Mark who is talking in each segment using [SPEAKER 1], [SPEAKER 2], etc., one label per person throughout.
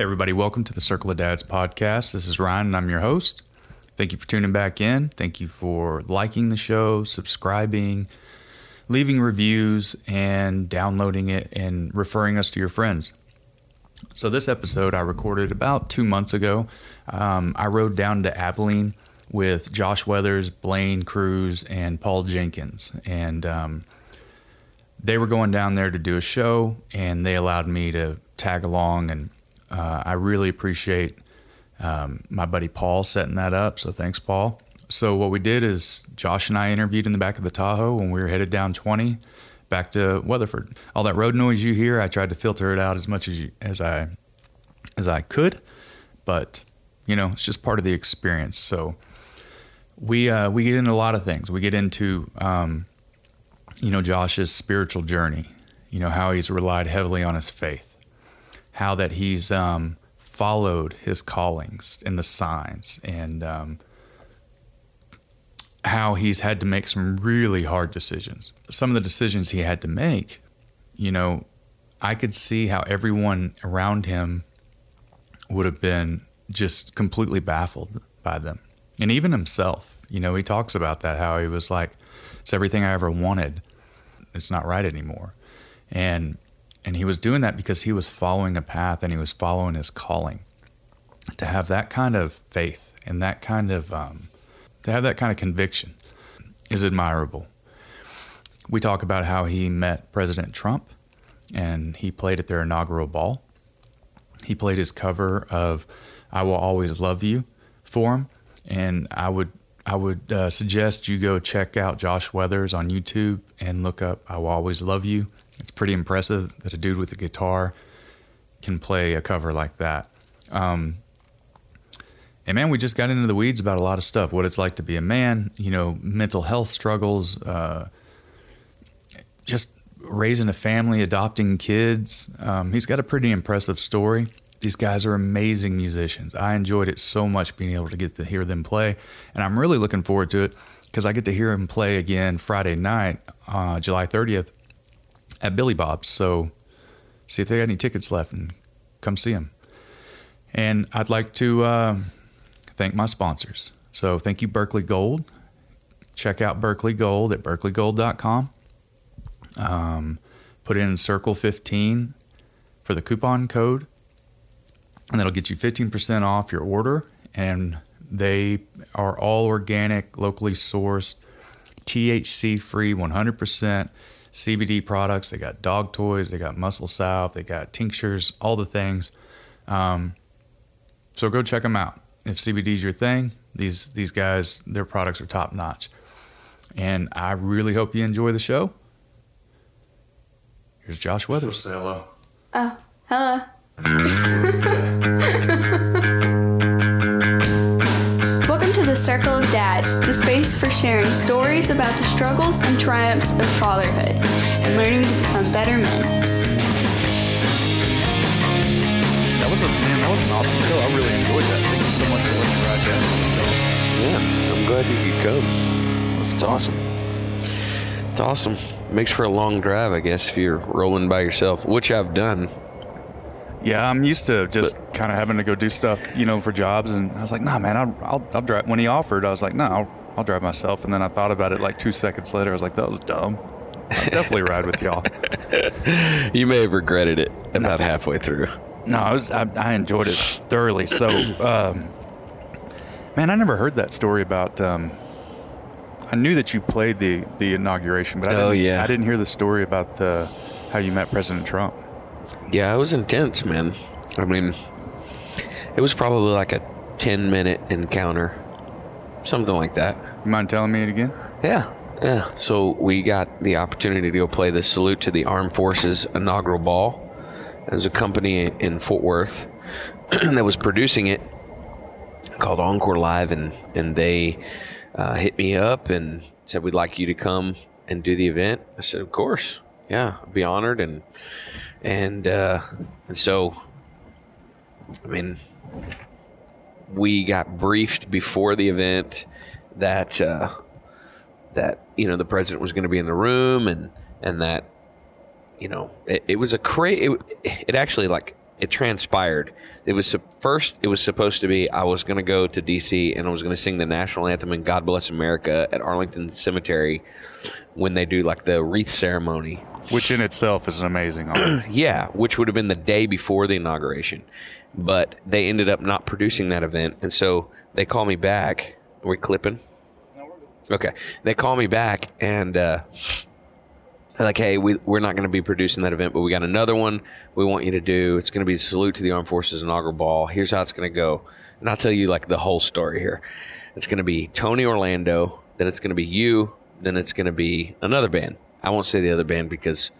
[SPEAKER 1] Everybody, welcome to the Circle of Dads podcast. This is Ryan, and I'm your host. Thank you for tuning back in. Thank you for liking the show, subscribing, leaving reviews, and downloading it and referring us to your friends. So, this episode I recorded about two months ago. Um, I rode down to Abilene with Josh Weathers, Blaine Cruz, and Paul Jenkins. And um, they were going down there to do a show, and they allowed me to tag along. And uh, I really appreciate um, my buddy Paul setting that up. So thanks, Paul. So what we did is Josh and I interviewed in the back of the Tahoe when we were headed down 20 back to Weatherford. All that road noise you hear, I tried to filter it out as much as you, as I as I could, but you know it's just part of the experience. So we uh, we get into a lot of things. We get into um, you know Josh's spiritual journey. You know how he's relied heavily on his faith, how that he's um, followed his callings and the signs, and um, how he's had to make some really hard decisions. Some of the decisions he had to make, you know, I could see how everyone around him would have been just completely baffled by them. And even himself, you know, he talks about that, how he was like, it's everything I ever wanted. It's not right anymore. And and he was doing that because he was following a path and he was following his calling. To have that kind of faith and that kind of, um, to have that kind of conviction is admirable. We talk about how he met President Trump and he played at their inaugural ball. He played his cover of "I Will Always Love You" for him, and I would I would uh, suggest you go check out Josh Weathers on YouTube and look up "I Will Always Love You." It's pretty impressive that a dude with a guitar can play a cover like that. Um, and man, we just got into the weeds about a lot of stuff. What it's like to be a man, you know, mental health struggles, uh, just raising a family, adopting kids. Um, he's got a pretty impressive story. These guys are amazing musicians. I enjoyed it so much being able to get to hear them play, and I'm really looking forward to it because I get to hear him play again Friday night, uh, July 30th, at Billy Bob's. So see if they got any tickets left and come see them. And I'd like to uh, thank my sponsors. So thank you, Berkeley Gold. Check out Berkeley Gold at berkeleygold.com. Um, put in Circle 15 for the coupon code, and that'll get you 15% off your order. And they are all organic, locally sourced, THC free, 100% CBD products. They got dog toys, they got muscle salve, they got tinctures, all the things. Um, so go check them out. If CBD is your thing, these these guys, their products are top notch. And I really hope you enjoy the show. Here's Josh Weathers.
[SPEAKER 2] Say hello.
[SPEAKER 3] Oh, hello. Circle of Dads, the space for sharing stories about the struggles and triumphs of fatherhood and learning to become better men.
[SPEAKER 1] That was a man. That was an awesome show. I really enjoyed that. Thank you so much for letting me ride down.
[SPEAKER 4] Yeah, I'm glad you could come.
[SPEAKER 1] It's
[SPEAKER 4] It's awesome. It's awesome. Makes for a long drive, I guess, if you're rolling by yourself, which I've done.
[SPEAKER 1] Yeah, I'm used to just kind of having to go do stuff, you know, for jobs. And I was like, nah, man, I'll, I'll, I'll drive. When he offered, I was like, no, nah, I'll, I'll drive myself. And then I thought about it like two seconds later. I was like, that was dumb. I'll definitely ride with y'all.
[SPEAKER 4] You may have regretted it about halfway through.
[SPEAKER 1] No, I was I, I enjoyed it thoroughly. So, um, man, I never heard that story about. Um, I knew that you played the the inauguration, but I
[SPEAKER 4] Oh,
[SPEAKER 1] didn't,
[SPEAKER 4] yeah.
[SPEAKER 1] I didn't hear the story about the how you met President Trump.
[SPEAKER 4] Yeah, it was intense, man. I mean, it was probably like a 10 minute encounter, something like that.
[SPEAKER 1] You mind telling me it again?
[SPEAKER 4] Yeah, yeah. So we got the opportunity to go play the Salute to the Armed Forces inaugural ball. There's a company in Fort Worth that was producing it called Encore Live, and and they uh, hit me up and said we'd like you to come and do the event. I said, of course, yeah, I'd be honored, and and uh, and so, I mean, we got briefed before the event that. Uh, that you know the president was going to be in the room and and that you know it, it was a cra it, it actually like it transpired. It was first. It was supposed to be I was going to go to D.C. and I was going to sing the national anthem and God Bless America at Arlington Cemetery when they do like the wreath ceremony.
[SPEAKER 5] Which in itself is an amazing honor.
[SPEAKER 4] Yeah, which would have been the day before the inauguration, but they ended up not producing that event, and so they call me back. Are we clipping? Okay, they call me back and. uh like, hey, we, we're not going to be producing that event, but we got another one we want you to do. It's going to be a salute to the Armed Forces inaugural ball. Here's how it's going to go. And I'll tell you like the whole story here. It's going to be Tony Orlando, then it's going to be you, then it's going to be another band. I won't say the other band because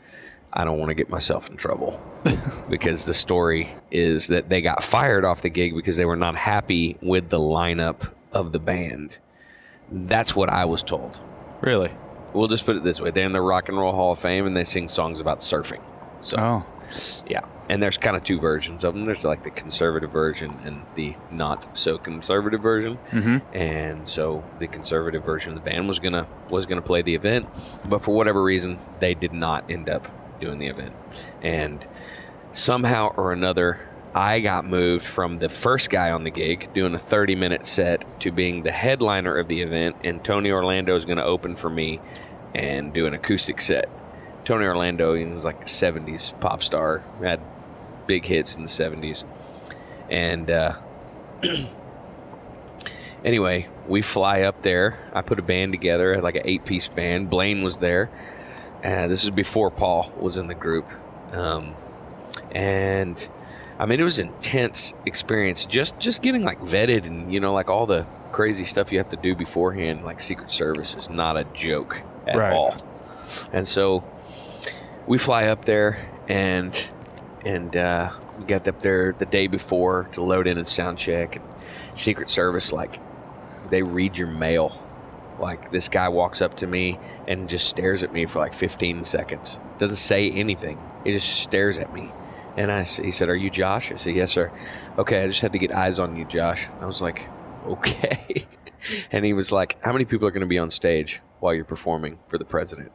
[SPEAKER 4] I don't want to get myself in trouble. because the story is that they got fired off the gig because they were not happy with the lineup of the band. That's what I was told
[SPEAKER 5] really?
[SPEAKER 4] we'll just put it this way: they're in the Rock and Roll Hall of Fame, and they sing songs about surfing. So
[SPEAKER 5] Oh,
[SPEAKER 4] yeah, and there's kind of two versions of them. There's like the conservative version and the not so conservative version. Mm-hmm. And so the conservative version of the band was gonna was gonna play the event, but for whatever reason, they did not end up doing the event. And somehow or another, I got moved from the first guy on the gig doing a 30 minute set to being the headliner of the event, and Tony Orlando is going to open for me and do an acoustic set. Tony Orlando he was like a 70s pop star, had big hits in the 70s. And uh, anyway, we fly up there. I put a band together, like an eight piece band. Blaine was there. Uh, this is before Paul was in the group. Um, and I mean, it was an intense experience. Just just getting like vetted and you know like all the crazy stuff you have to do beforehand. Like Secret Service is not a joke at
[SPEAKER 5] Right.
[SPEAKER 4] all. And so we fly up there and and uh, we got up there the day before to load in and sound check. And Secret Service like they read your mail. Like this guy walks up to me and just stares at me for like 15 seconds. Doesn't say anything. He just stares at me. And I, he said, "Are you Josh?" I said, "Yes, sir." Okay, I just had to get eyes on you, Josh. I was like, "Okay." and he was like, "How many people are going to be on stage while you're performing for the president?"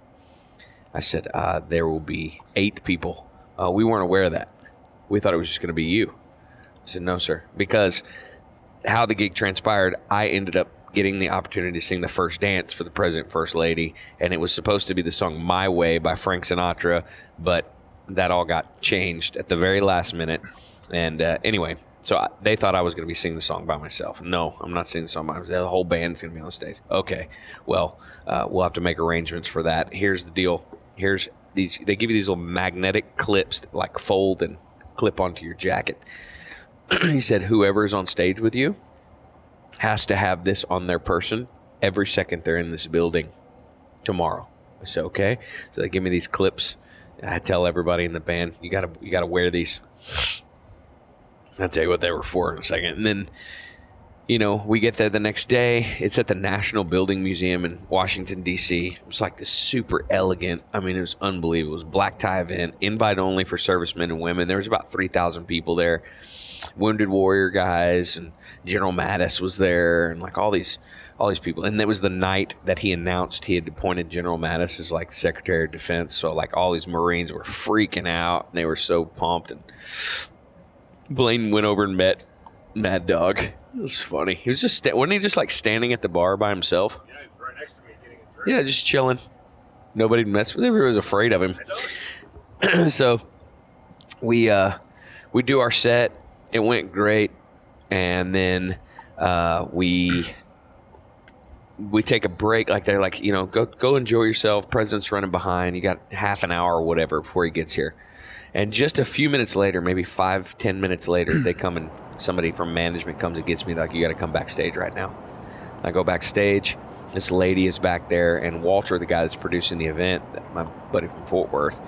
[SPEAKER 4] I said, uh, "There will be eight people." Uh, we weren't aware of that. We thought it was just going to be you. I said, "No, sir," because how the gig transpired, I ended up getting the opportunity to sing the first dance for the president, first lady, and it was supposed to be the song "My Way" by Frank Sinatra, but that all got changed at the very last minute. And uh, anyway, so I, they thought I was going to be singing the song by myself. No, I'm not singing the song by myself. The whole band's going to be on stage. Okay, well, uh, we'll have to make arrangements for that. Here's the deal. Here's these. They give you these little magnetic clips that like fold and clip onto your jacket. he said, whoever's on stage with you has to have this on their person every second they're in this building tomorrow. I said, okay. So they give me these clips. I tell everybody in the band, you gotta you gotta wear these. I'll tell you what they were for in a second. And then, you know, we get there the next day. It's at the National Building Museum in Washington, D.C. It was like this super elegant, I mean, it was unbelievable. It was black tie event, invite only for servicemen and women. There was about 3,000 people there. Wounded Warrior guys and General Mattis was there and like all these all these people. And it was the night that he announced he had appointed General Mattis as like Secretary of Defense. So like all these Marines were freaking out and they were so pumped and Blaine went over and met Mad Dog. It was funny. He was just sta- wasn't he just like standing at the bar by himself?
[SPEAKER 6] Yeah, he was right next to me getting a drink.
[SPEAKER 4] Yeah, just chilling. Nobody messed with him. Everybody was afraid of him. so we uh we do our set. It went great, and then uh, we we take a break. Like they're like, you know, go go enjoy yourself. President's running behind. You got half an hour or whatever before he gets here. And just a few minutes later, maybe five ten minutes later, they come and somebody from management comes and gets me. Like, you got to come backstage right now. I go backstage. This lady is back there, and Walter, the guy that's producing the event, my buddy from Fort Worth,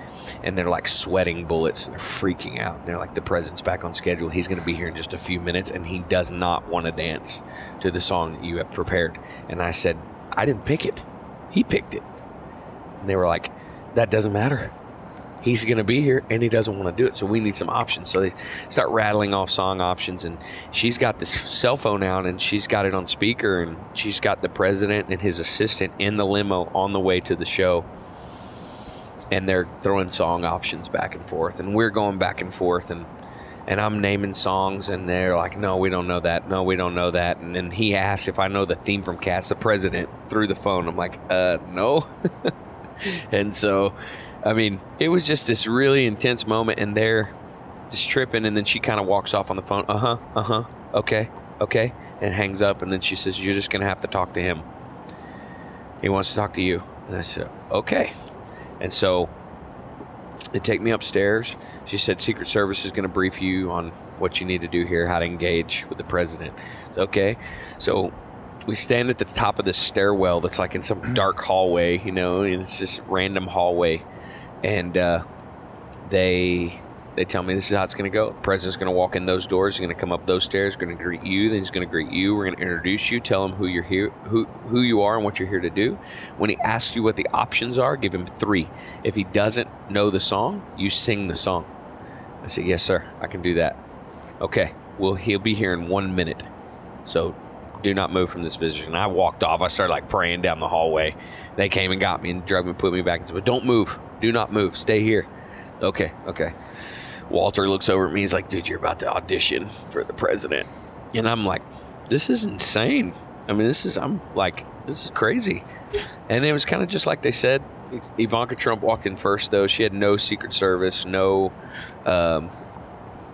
[SPEAKER 4] and they're like sweating bullets. and They're freaking out. They're like, the president's back on schedule. He's going to be here in just a few minutes, and he does not want to dance to the song that you have prepared. And I said, I didn't pick it. He picked it. And they were like, that doesn't matter he's going to be here and he doesn't want to do it so we need some options so they start rattling off song options and she's got this cell phone out and she's got it on speaker and she's got the president and his assistant in the limo on the way to the show and they're throwing song options back and forth and we're going back and forth and and I'm naming songs, and they're like, "No, we don't know that. No, we don't know that." And then he asks if I know the theme from Cats, the President, through the phone. I'm like, "Uh, no." and so, I mean, it was just this really intense moment, and they're just tripping, and then she kind of walks off on the phone. Uh huh. Uh huh. Okay. Okay. And hangs up, and then she says, "You're just gonna have to talk to him. He wants to talk to you." And I said, "Okay." And so they take me upstairs. She said Secret Service is to brief you on what you need to do here, how to engage with the president. It's okay. So we stand at the top of this stairwell that's like in some dark hallway, you know, and it's just random hallway. And uh, they they tell me this is how it's going to go. The president's going to walk in those doors. He's going to come up those stairs. Going to greet you. Then he's going to greet you. We're going to introduce you. Tell him who you're here, who who you are, and what you're here to do. When he asks you what the options are, give him three. If he doesn't know the song, you sing the song. I said, yes, sir. I can do that. Okay. Well, he'll be here in one minute. So do not move from this position. I walked off. I started like praying down the hallway. They came and got me and drug me, put me back. But don't move. Do not move. Stay here. Okay. Okay. Walter looks over at me. He's like, dude, you're about to audition for the president. And I'm like, this is insane. I mean, this is, I'm like, this is crazy. And it was kind of just like they said. Ivanka Trump walked in first, though. She had no Secret Service, no, um,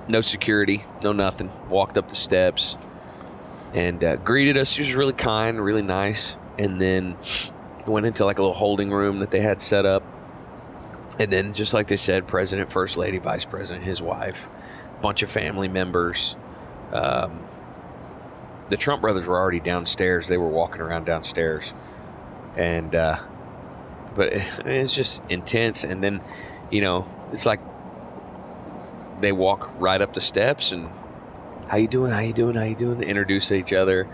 [SPEAKER 4] no security, no nothing. Walked up the steps and uh, greeted us. She was really kind, really nice. And then went into like a little holding room that they had set up and then, just like they said, president, first lady, vice president, his wife, bunch of family members. Um, the Trump brothers were already downstairs. They were walking around downstairs, and uh, but it's just intense. And then, you know, it's like they walk right up the steps and how you doing? How you doing? How you doing? Introduce each other.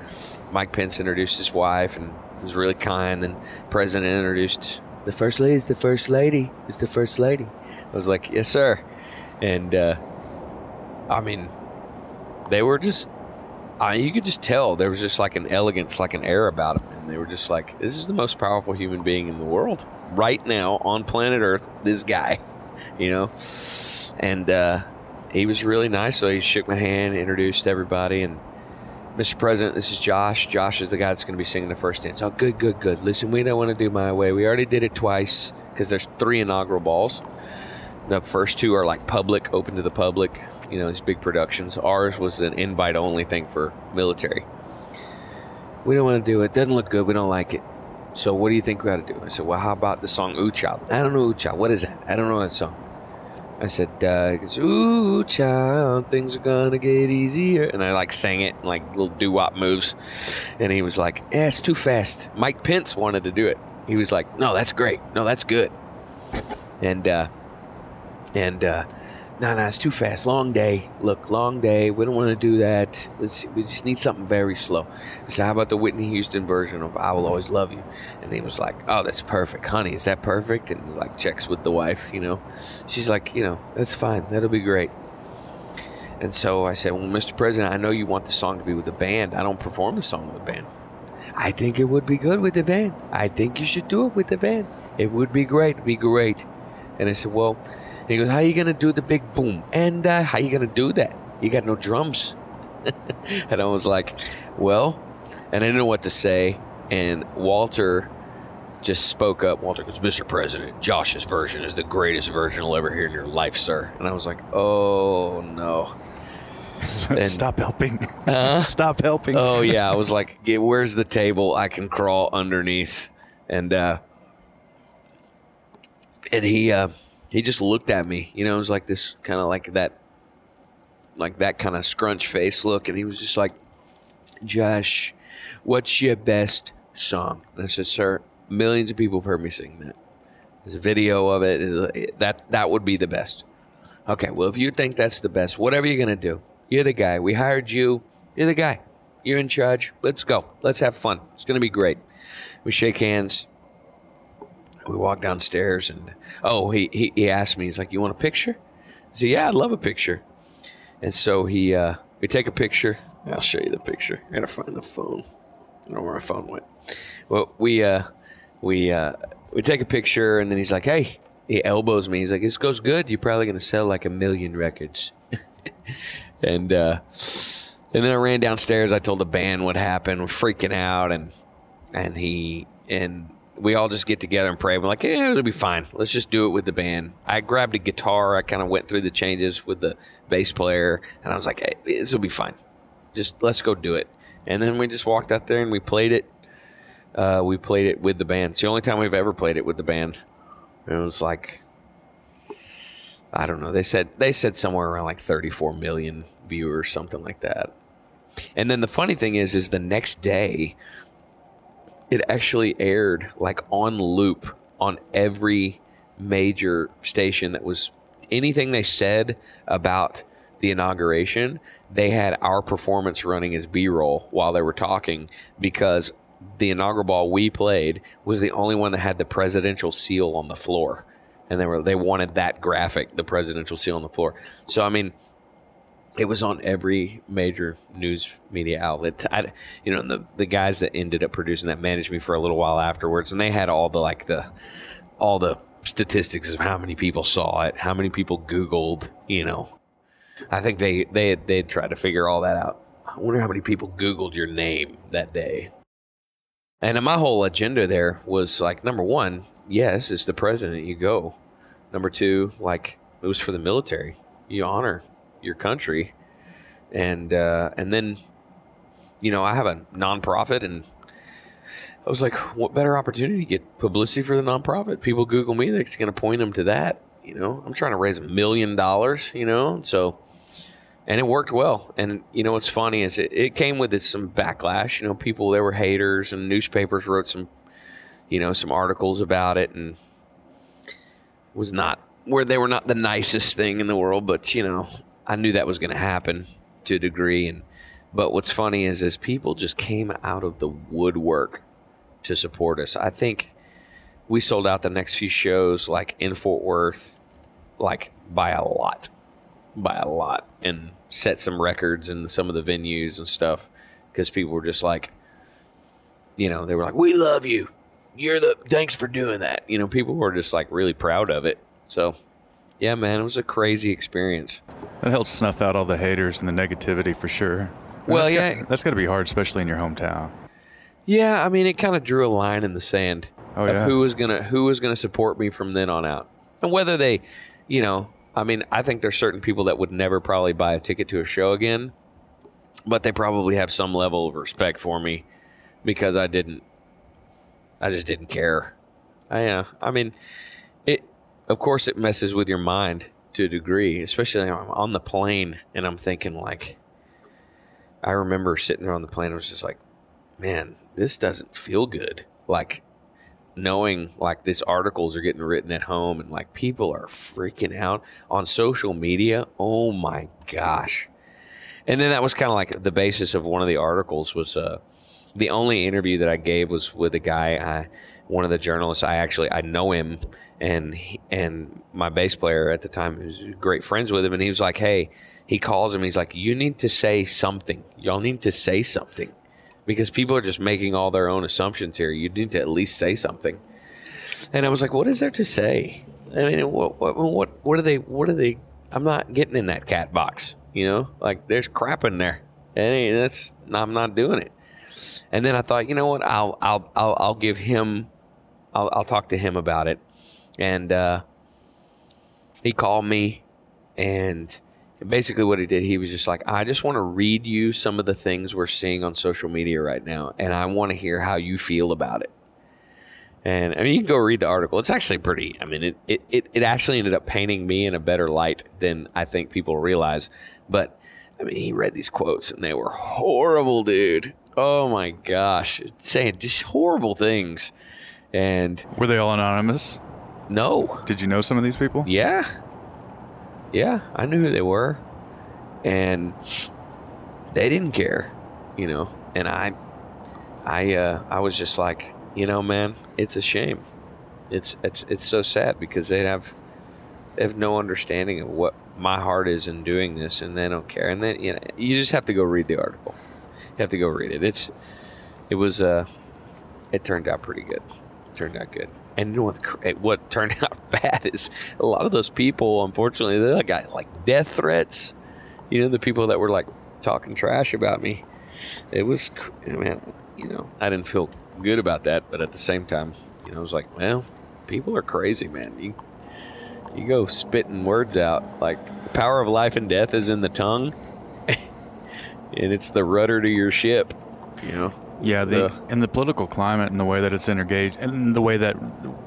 [SPEAKER 4] Mike Pence introduced his wife and was really kind. And President introduced the first lady is the first lady is the first lady. I was like, yes, sir. And uh, I mean, they were just, I you could just tell there was just like an elegance, like an air about them. And they were just like, this is the most powerful human being in the world right now on planet Earth. This guy, you know, and uh, he was really nice. So he shook my hand, introduced everybody, and Mr. President, this is Josh. Josh is the guy that's going to be singing the first dance. Oh, good, good, good. Listen, we don't want to do my way. We already did it twice because there's three inaugural balls. The first two are like public, open to the public. You know, these big productions. Ours was an invite only thing for military. We don't want to do it. Doesn't look good. We don't like it. So what do you think we got to do? I said, well, how about the song Ooh? I don't know Ooh. What is that? I don't know that song. I said, uh, "Ooh, child, things are gonna get easier," and I like sang it, like little doo wop moves, and he was like, "Yeah, it's too fast." Mike Pence wanted to do it. He was like, "No, that's great. No, that's good," and uh, and uh, no, no, it's too fast. Long day. Look, long day. We don't want to do that. Let's, we just need something very slow. Said, how about the Whitney Houston version of I Will Always Love You? And he was like, oh, that's perfect. Honey, is that perfect? And like checks with the wife, you know. She's like, you know, that's fine. That'll be great. And so I said, well, Mr. President, I know you want the song to be with the band. I don't perform the song with the band. I think it would be good with the band. I think you should do it with the band. It would be great. It'd be great. And I said, well, he goes, "How are you gonna do the big boom? And uh, how you gonna do that? You got no drums." and I was like, "Well," and I didn't know what to say. And Walter just spoke up. Walter goes, "Mr. President, Josh's version is the greatest version you'll ever hear in your life, sir." And I was like, "Oh no." And-
[SPEAKER 5] Stop helping.
[SPEAKER 4] Huh?
[SPEAKER 5] Stop helping.
[SPEAKER 4] oh yeah, I was like, "Yeah, "Where's the table? I can crawl underneath." And uh, and he uh, he just looked at me. You know, it was like this kind of like that, like that kind of scrunch face look, and he was just like, "Josh, what's your best song?" And I said, "Sir, millions of people have heard me sing that. There's a video of it. That that would be the best." Okay, well, if you think that's the best, whatever you're gonna do, you're the guy. We hired you. You're the guy. You're in charge. Let's go. Let's have fun. It's gonna be great. We shake hands. We walk downstairs, and oh, he he, he asked me. He's like, "You want a picture?" I said, "Yeah, I'd love a picture." And so he uh, we take a picture. I'll show you the picture. I gotta find the phone. I don't know where my phone went. Well, we uh, we uh, we take a picture, and then he's like, "Hey." He elbows me. He's like, "This goes good. You're probably gonna sell like a million records." and uh, and then I ran downstairs. I told the band what happened, we're freaking out, and and he and we all just get together and pray. We're like, yeah, it'll be fine. Let's just do it with the band. I grabbed a guitar. I kind of went through the changes with the bass player, and I was like, hey, this will be fine. Just let's go do it. And then we just walked out there and we played it. Uh, we played it with the band. It's the only time we've ever played it with the band. And it was like, I don't know. They said they said somewhere around like 34 million viewers, something like that. And then the funny thing is, is the next day, it actually aired like on loop on every major station that was anything they said about the inauguration. They had our performance running as B roll while they were talking because the inaugural ball we played was the only one that had the presidential seal on the floor. And they were they wanted that graphic, the presidential seal on the floor. So I mean, it was on every major news media outlet. I, you know, the the guys that ended up producing that managed me for a little while afterwards, and they had all the like the all the statistics of how many people saw it, how many people Googled. You know, I think they they they had tried to figure all that out. I wonder how many people Googled your name that day. And my whole agenda there was like number one, yes, it's the president. You go. Number two, like it was for the military. You honor your country, and uh, and then, you know, I have a nonprofit, and I was like, what better opportunity to get publicity for the nonprofit? People Google me, that's going to point them to that. You know, I'm trying to raise a million dollars. You know, so and it worked well. And you know what's funny is it, it came with it some backlash. You know, people there were haters, and newspapers wrote some, you know, some articles about it, and was not where they were not the nicest thing in the world. But you know, I knew that was going to happen to a degree. And but what's funny is is people just came out of the woodwork to support us. I think we sold out the next few shows like in Fort Worth, like by a lot by a lot and set some records in some of the venues and stuff because people were just like, you know, they were like, "We love you. You're the thanks for doing that." You know, people were just like really proud of it. So, yeah, man, it was a crazy experience.
[SPEAKER 5] That helps snuff out all the haters and the negativity for sure.
[SPEAKER 4] Well,
[SPEAKER 5] that's
[SPEAKER 4] yeah.
[SPEAKER 5] got, that's got to be hard, especially in your hometown.
[SPEAKER 4] Yeah, I mean, it kind of drew a line in the sand
[SPEAKER 5] Oh,
[SPEAKER 4] of
[SPEAKER 5] yeah.
[SPEAKER 4] who was gonna who was gonna support me from then on out, and whether they, you know, I mean, I think there's certain people that would never probably buy a ticket to a show again, but they probably have some level of respect for me because I didn't, I just didn't care. I, uh, I mean. Of course, it messes with your mind to a degree, especially I'm on the plane and I'm thinking like. I remember sitting there on the plane. I was just like, man, this doesn't feel good. Like knowing like these articles are getting written at home and like people are freaking out on social media. Oh my gosh. And then that was kind of like the basis of one of the articles was uh the only interview that I gave was with a guy I one of the journalists I actually I know him and he, and my bass player at the time was great friends with him and he was like, "Hey, he calls him. He's like, "You need to say something. Y'all need to say something." because people are just making all their own assumptions here. You need to at least say something. And I was like, what is there to say? I mean, what what what, what are they? What are they? I'm not getting in that cat box. You know, like there's crap in there, and that's I'm not doing it. And then I thought, you know what? I'll I'll I'll, I'll give him. I'll I'll talk to him about it, and uh, he called me, and basically what he did he was just like i just want to read you some of the things we're seeing on social media right now and i want to hear how you feel about it. And i mean you can go read the article. It's actually pretty i mean it, it, it, it actually ended up painting me in a better light than i think people realize. But i mean he read these quotes and they were horrible dude. Oh my gosh. Saying just horrible things and
[SPEAKER 5] Were they all anonymous?
[SPEAKER 4] no
[SPEAKER 5] Did you know some of these people?
[SPEAKER 4] yeah. Yeah, I knew who they were. And they didn't care, you know. And I I uh I was just like, you know, man, it's a shame. It's it's it's so sad because they have they have no understanding of what my heart is in doing this and they don't care. And then you know, you just have to go read the article. You have to go read it. It's it was uh it turned out pretty good. Turned out good. And you know what? Eh, what turned out bad is a lot of those people. Unfortunately, they got like death threats you know, the people that were like talking trash about me. It was, cr- man, you know, I didn't feel good about that, but at the same time, you know, I was like, well, people are crazy, man. You you go spitting words out like the power of life and death is in the tongue, and it's the rudder to your ship. You know,
[SPEAKER 1] Yeah, the
[SPEAKER 4] The-
[SPEAKER 1] in the political climate and the way that it's engaged, and the way that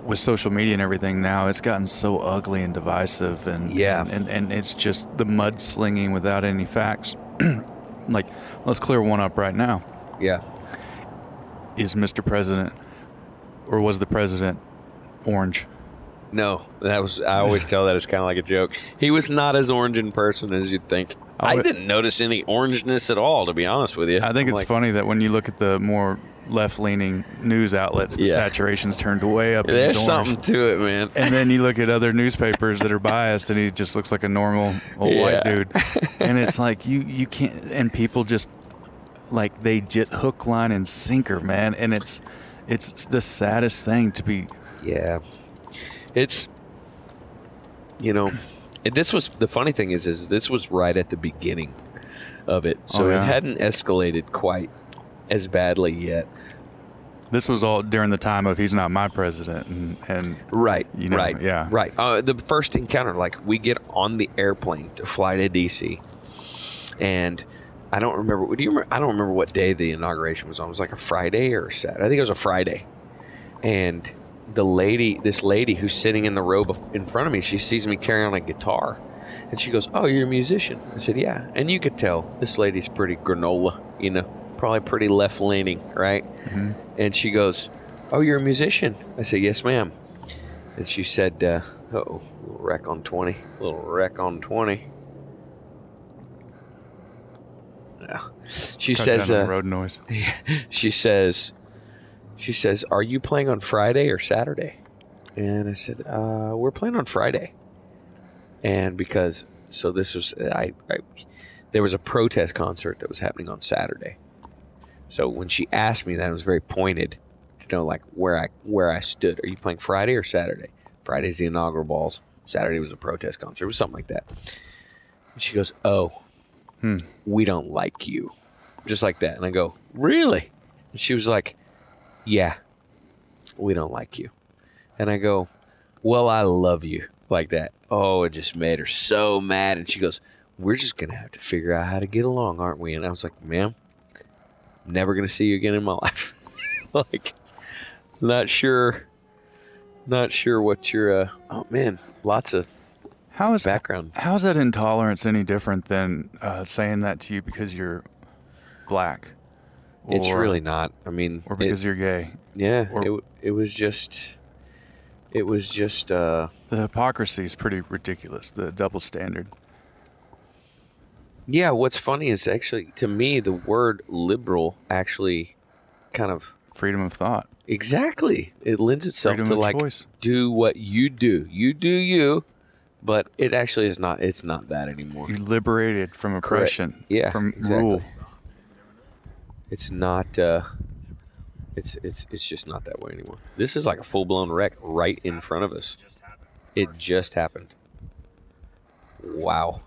[SPEAKER 1] with social media and everything now, it's gotten so ugly and divisive, and
[SPEAKER 4] Yeah.
[SPEAKER 1] and and it's just the mudslinging without any facts. like, let's clear one up right now.
[SPEAKER 4] yeah,
[SPEAKER 1] Is Mr. President, or was the president, orange?
[SPEAKER 4] no, that was. I always tell that it's kind of like a joke. He was not as orange in person as you'd think.
[SPEAKER 1] I
[SPEAKER 4] I didn't notice any orangeness at all, to be honest with you.
[SPEAKER 1] I think
[SPEAKER 4] I'm
[SPEAKER 1] it's
[SPEAKER 4] like,
[SPEAKER 1] funny that when you look at the more left-leaning news outlets, the
[SPEAKER 4] Yeah.
[SPEAKER 1] saturation's turned way up. and
[SPEAKER 4] There's something to it, man.
[SPEAKER 1] And then you look at other newspapers that are biased, and he just looks like a normal old
[SPEAKER 4] Yeah.
[SPEAKER 1] white dude. And it's like you you can't, and people just like they just hook, line, and sinker, man. And it's it's the saddest thing to be.
[SPEAKER 4] Yeah, it's you know, and this was the funny thing is is this was right at the beginning of it, so
[SPEAKER 1] Oh, yeah.
[SPEAKER 4] it hadn't escalated quite as badly yet.
[SPEAKER 1] This was all during the time of he's not my president, and and
[SPEAKER 4] Right,
[SPEAKER 1] You know,
[SPEAKER 4] right,
[SPEAKER 1] yeah.
[SPEAKER 4] right. Uh, the first encounter, like we get on the airplane to fly to DC, and I don't remember. Do you remember? I don't remember what day the inauguration was on. It was like a Friday or a Saturday. I think it was a Friday, and the lady, this lady who's sitting in the row in front of me, she sees me carrying on a guitar, and she goes, "Oh, you're a musician?" I said, "Yeah." And you could tell this lady's pretty granola, you know, probably pretty left leaning, right? And she goes, "Oh, you're a musician?" I said, "Yes, ma'am." And she said, uh, "Oh, little wreck on twenty, little wreck on 20. Yeah. She
[SPEAKER 1] cut
[SPEAKER 4] says, uh,
[SPEAKER 1] road noise.
[SPEAKER 4] she says, she says, "Are you playing on Friday or Saturday?" And I said, uh, "We're playing on Friday." And because so this was I, I there was a protest concert that was happening on Saturday. So when she asked me that, it was very pointed to know like where I where I stood. Are you playing Friday or Saturday? Friday's the inaugural balls. Saturday was a protest concert. It was something like that. And she goes, "Oh, we don't like you," just like that. And I go, "Really?" And she was like, "Yeah, we don't like you." And I go, "Well, I love you," like that. Oh, it just made her so mad. And she goes, "We're just gonna have to figure out how to get along, aren't we?" And I was like, "Ma'am, never gonna see you again in my life." like, not sure, not sure what your. Uh, oh man, lots of
[SPEAKER 1] How is
[SPEAKER 4] background.
[SPEAKER 1] How is that intolerance any different than uh, saying that to you because you're black?
[SPEAKER 4] It's really not. I mean,
[SPEAKER 1] or
[SPEAKER 4] it-
[SPEAKER 1] because you're gay.
[SPEAKER 4] yeah,
[SPEAKER 1] or-
[SPEAKER 4] it it was just, it was just. uh
[SPEAKER 1] The hypocrisy is pretty ridiculous. The double standard.
[SPEAKER 4] Yeah, what's funny is actually to me the word liberal actually kind of
[SPEAKER 1] Freedom of thought.
[SPEAKER 4] exactly it lends itself
[SPEAKER 1] Freedom
[SPEAKER 4] to like
[SPEAKER 1] choice.
[SPEAKER 4] do what you do. You do you, but it actually is not it's not that anymore.
[SPEAKER 1] You're liberated from oppression.
[SPEAKER 4] Yeah,
[SPEAKER 1] From
[SPEAKER 4] exactly.
[SPEAKER 1] rule.
[SPEAKER 4] It's not uh it's it's it's just not that way anymore. This is like a full-blown wreck right in front of us. It just happened. Wow.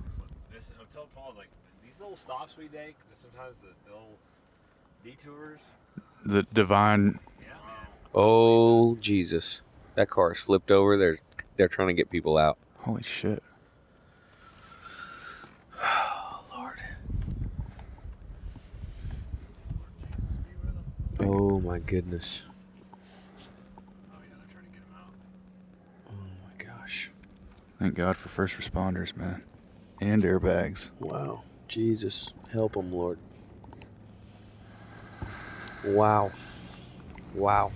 [SPEAKER 6] This, I'm telling Paul, like, these little stops we take, sometimes the little detours.
[SPEAKER 1] The divine.
[SPEAKER 4] Oh Jesus. That car is flipped over. They're they're trying to get people out.
[SPEAKER 1] Holy shit.
[SPEAKER 4] Lord. Oh my goodness.
[SPEAKER 6] Oh, yeah, they're trying to get him out.
[SPEAKER 4] Oh my gosh.
[SPEAKER 1] Thank God for first responders, man. And airbags.
[SPEAKER 4] Wow. Jesus. Help them, Lord. Wow. Wow.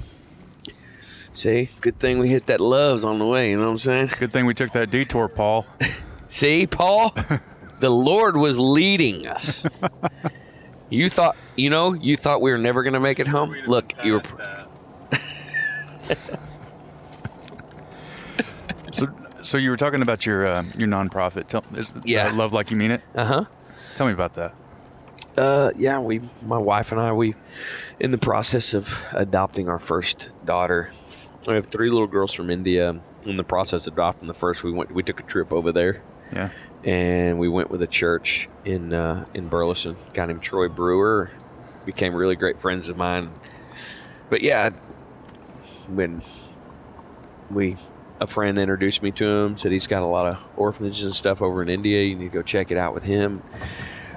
[SPEAKER 4] See, good thing we hit that Love's on the way, you know what I'm saying?
[SPEAKER 1] Good thing we took that detour, Paul.
[SPEAKER 4] See, Paul? the Lord was leading us. You thought, you know, you thought we were never going to make it home? Look, you were.
[SPEAKER 1] So, so you were talking about your uh, your nonprofit. Tell, is,
[SPEAKER 4] Yeah.
[SPEAKER 1] uh, love like you mean it.
[SPEAKER 4] Uh-huh.
[SPEAKER 1] Tell me about that.
[SPEAKER 4] Uh, yeah, we, my wife and I, we, in the process of adopting our first daughter. We have three little girls from India. In the process of adopting the first, we went, we took a trip over there,
[SPEAKER 1] Yeah.
[SPEAKER 4] And we went with a church in uh, in Burleson. Guy named Troy Brewer became really great friends of mine. But yeah, when we a friend introduced me to him, said he's got a lot of orphanages and stuff over in India. You need to go check it out with him.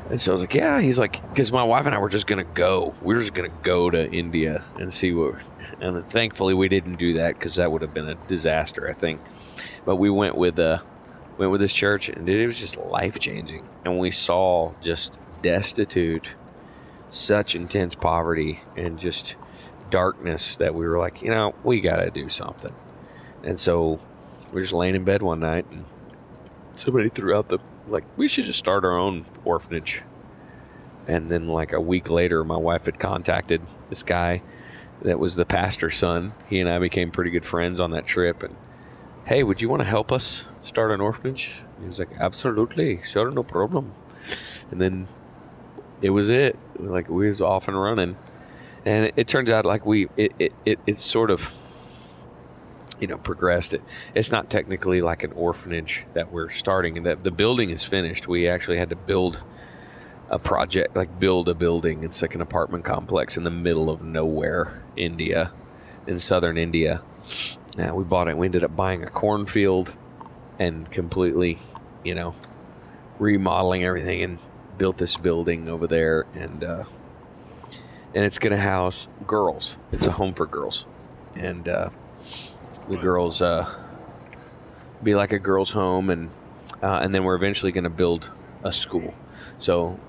[SPEAKER 4] And so I was like, yeah. He's like, because my wife and I were just gonna go. We were just gonna go to India and see what. And thankfully, we didn't do that because that would have been a disaster, I think. But we went with uh, went with this church, and it was just life changing. And we saw just destitute, such intense poverty, and just darkness that we were like, you know, we got to do something. And so we are just laying in bed one night, and somebody threw out the like, we should just start our own orphanage. And then, like a week later, my wife had contacted this guy that was the pastor's son. He and I became pretty good friends on that trip, and hey, would you want to help us start an orphanage? He was like, absolutely, sure, no problem. And then it was it. Like we was off and running, and it, it turns out like we it it, it sort of you know progressed. It it's not technically like an orphanage that we're starting, and that the building is finished. We actually had to build a project, like build a building. It's like an apartment complex in the middle of nowhere, India, in southern India yeah, we bought it. We ended up buying a cornfield and completely, you know, remodeling everything and built this building over there. And uh, and it's gonna house girls. It's a home for girls, and uh, the girls uh, be like a girls' home, and uh, and then we're eventually gonna build a school. So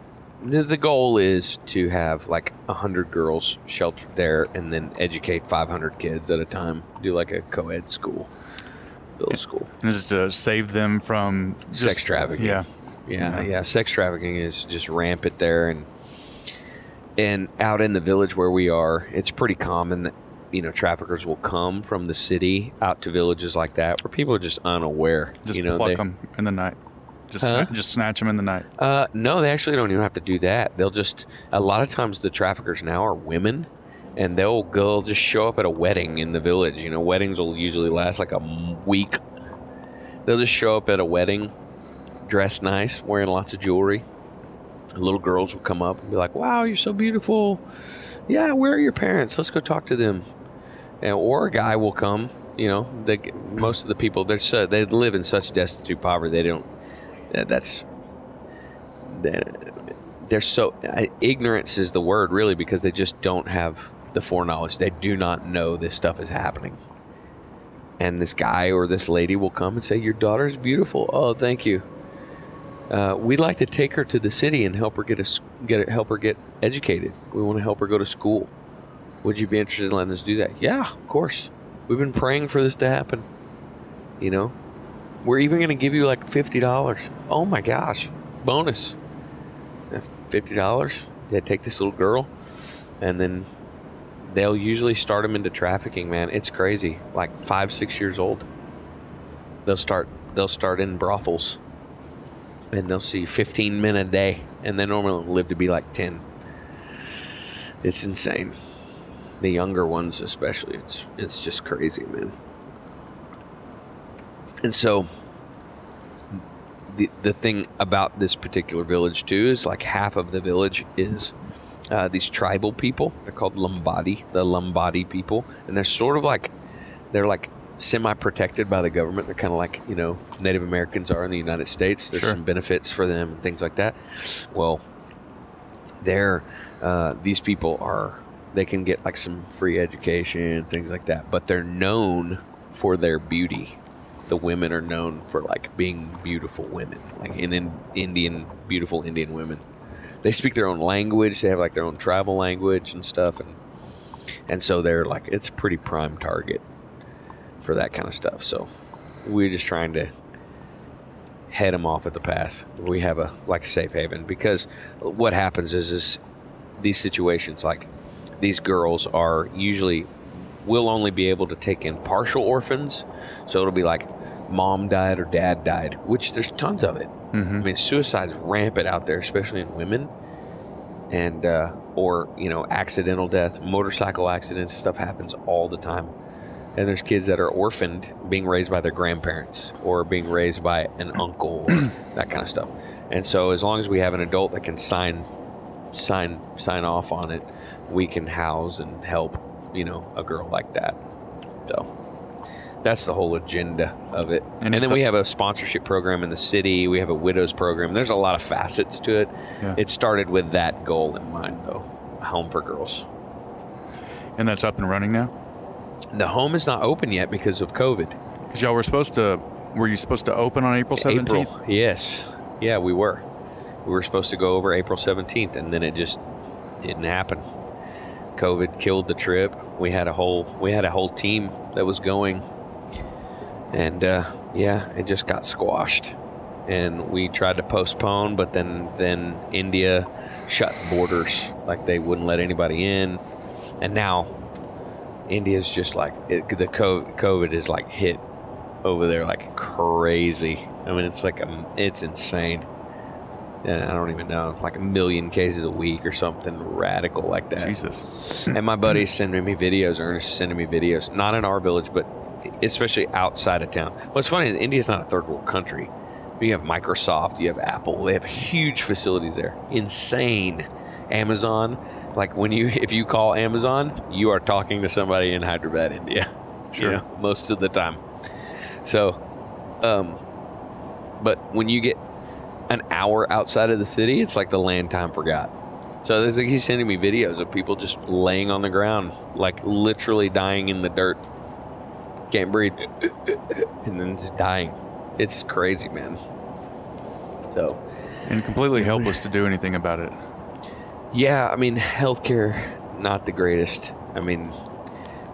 [SPEAKER 4] the goal is to have like 100 girls sheltered there and then educate 500 kids at a time do like a co-ed school build school
[SPEAKER 5] And is to save them from just,
[SPEAKER 4] sex trafficking
[SPEAKER 5] Yeah.
[SPEAKER 4] yeah yeah sex trafficking is just rampant there and and out in the village where we are it's pretty common that you know traffickers will come from the city out to villages like that where people are just unaware
[SPEAKER 5] Just
[SPEAKER 4] you know
[SPEAKER 5] pluck
[SPEAKER 4] they-
[SPEAKER 5] them in the night. Just
[SPEAKER 4] Huh?
[SPEAKER 5] just snatch them in the night.
[SPEAKER 4] Uh, no, they actually don't even have to do that. They'll just a lot of times the traffickers now are women, and they'll go just show up at a wedding in the village. You know, weddings will usually last like a week. They'll just show up at a wedding, dressed nice, wearing lots of jewelry. Little girls will come up and be like, "Wow, you're so beautiful. Yeah, where are your parents? Let's go talk to them." And, or a guy will come. You know, they, most of the people they're so, they live in such destitute poverty they don't that's that- they're so ignorance is the word really because they just don't have the foreknowledge. They do not know this stuff is happening. And this guy or this lady will come and say your daughter's beautiful. Oh thank you. Uh, we'd like to take her to the city and help her get a, get help her get educated. We want to help her go to school. Would you be interested in letting us do that? Yeah of course. We've been praying for this to happen. You know? We're even going to give you like $50. Oh my gosh. Bonus. $50. They take this little girl? And then they'll usually start them into trafficking, man. It's crazy. Like 5, 6 years old. They'll start they'll start in brothels. And they'll see 15 men a day and they normally live to be like 10. It's insane. The younger ones especially. It's it's just crazy, man. And so the the thing about this particular village too is like half of the village is uh, these tribal people. They're called Lambadi, the Lambadi people, and they're sort of like they're like semi-protected by the government. They're kind of like you know Native Americans are in the United States. There's
[SPEAKER 5] Sure.
[SPEAKER 4] some benefits for them and things like that. Well, they're uh, these people are they can get like some free education things like that, but they're known for their beauty the women are known for like being beautiful women, like in, in Indian, beautiful Indian women. They speak their own language. They have like their own tribal language and stuff, and and so they're like it's a pretty prime target for that kind of stuff. So we're just trying to head them off at the pass. We have a like a safe haven because what happens is is these situations like these girls are usually will only be able to take in partial orphans. So it'll be like mom died or dad died, which there's tons of it. I mean, suicide's rampant out there, especially in women, and uh, or you know, accidental death, motorcycle accidents, stuff happens all the time. and there's kids that are orphaned, being raised by their grandparents or being raised by an uncle, that kind of stuff. And so, as long as we have an adult that can sign, sign, sign off on it, we can house and help, you know, a girl like that. So. That's the whole agenda of it.
[SPEAKER 5] And
[SPEAKER 4] And, then
[SPEAKER 5] a-
[SPEAKER 4] we have a sponsorship program in the city. We have a widows program. There's a lot of facets to it.
[SPEAKER 5] Yeah.
[SPEAKER 4] It started with that goal in mind, though. A home for girls.
[SPEAKER 5] And that's up and running now?
[SPEAKER 4] The home is not open yet because of COVID.
[SPEAKER 5] Because y'all were supposed to, were you supposed to open on April 17th?
[SPEAKER 4] April. Yes. Yeah, we were. We were supposed to go over April 17th, and then it just didn't happen. COVID killed the trip. We had a whole we had a whole team that was going, and uh, yeah, it just got squashed. And we tried to postpone, but then then India shut borders, like they wouldn't let anybody in, and now India's just like it, the COVID is like hit over there like crazy. I mean, it's like a, it's insane. And I don't even know. It's like a million cases a week or something radical like that.
[SPEAKER 5] Jesus.
[SPEAKER 4] And my buddy's sending me videos. Ernest sending me videos. Not in our village, but especially outside of town. What's funny is India's not a third world country. You have Microsoft, you have Apple. They have huge facilities there. Insane. Amazon. Like when you, if you call Amazon, you are talking to somebody in Hyderabad, India.
[SPEAKER 5] Sure.
[SPEAKER 4] You know, most of the time. So, um, but when you get an hour outside of the city, it's like the land time forgot. So there's like he's sending me videos of people just laying on the ground, like literally dying in the dirt, can't breathe, and then just dying. It's crazy, man. So
[SPEAKER 5] And completely helpless to do anything about it.
[SPEAKER 4] yeah, I mean, healthcare not the greatest. I mean,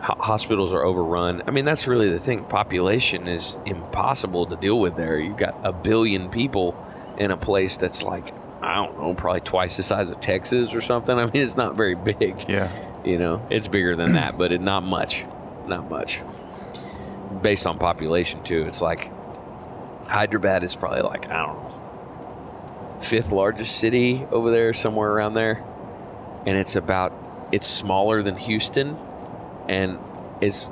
[SPEAKER 4] hospitals are overrun. I mean, that's really the thing. Population is impossible to deal with there. You've got a billion people in a place that's like I don't know, probably twice the size of Texas or something. I mean, it's not very big.
[SPEAKER 5] Yeah.
[SPEAKER 4] You know, it's bigger than that, but it, not much. Not much. Based on population, too. It's like Hyderabad is probably like, I don't know, fifth largest city over there, somewhere around there. And it's about, it's smaller than Houston. And is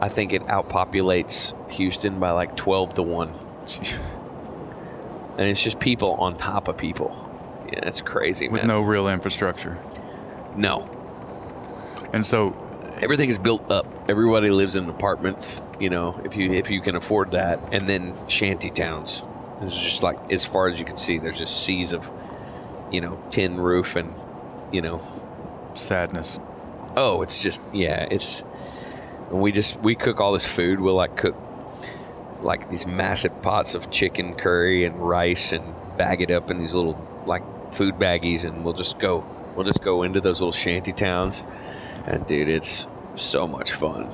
[SPEAKER 4] I think it outpopulates Houston by like 12 to 1. And it's just people on top of people. Yeah, it's crazy,
[SPEAKER 5] With
[SPEAKER 4] man.
[SPEAKER 5] no real infrastructure.
[SPEAKER 4] no.
[SPEAKER 5] And so,
[SPEAKER 4] everything is built up. Everybody lives in apartments, you know, if you if you can afford that, and then shanty towns. It's just like as far as you can see, there's just seas of, you know, tin roof and, you know,
[SPEAKER 5] sadness.
[SPEAKER 4] oh, it's just yeah, it's. And we just we cook all this food. We'll like cook like these massive pots of chicken curry and rice and bag it up in these little like food baggies, and we'll just go we'll just go into those little shanty towns, and dude, it's so much fun.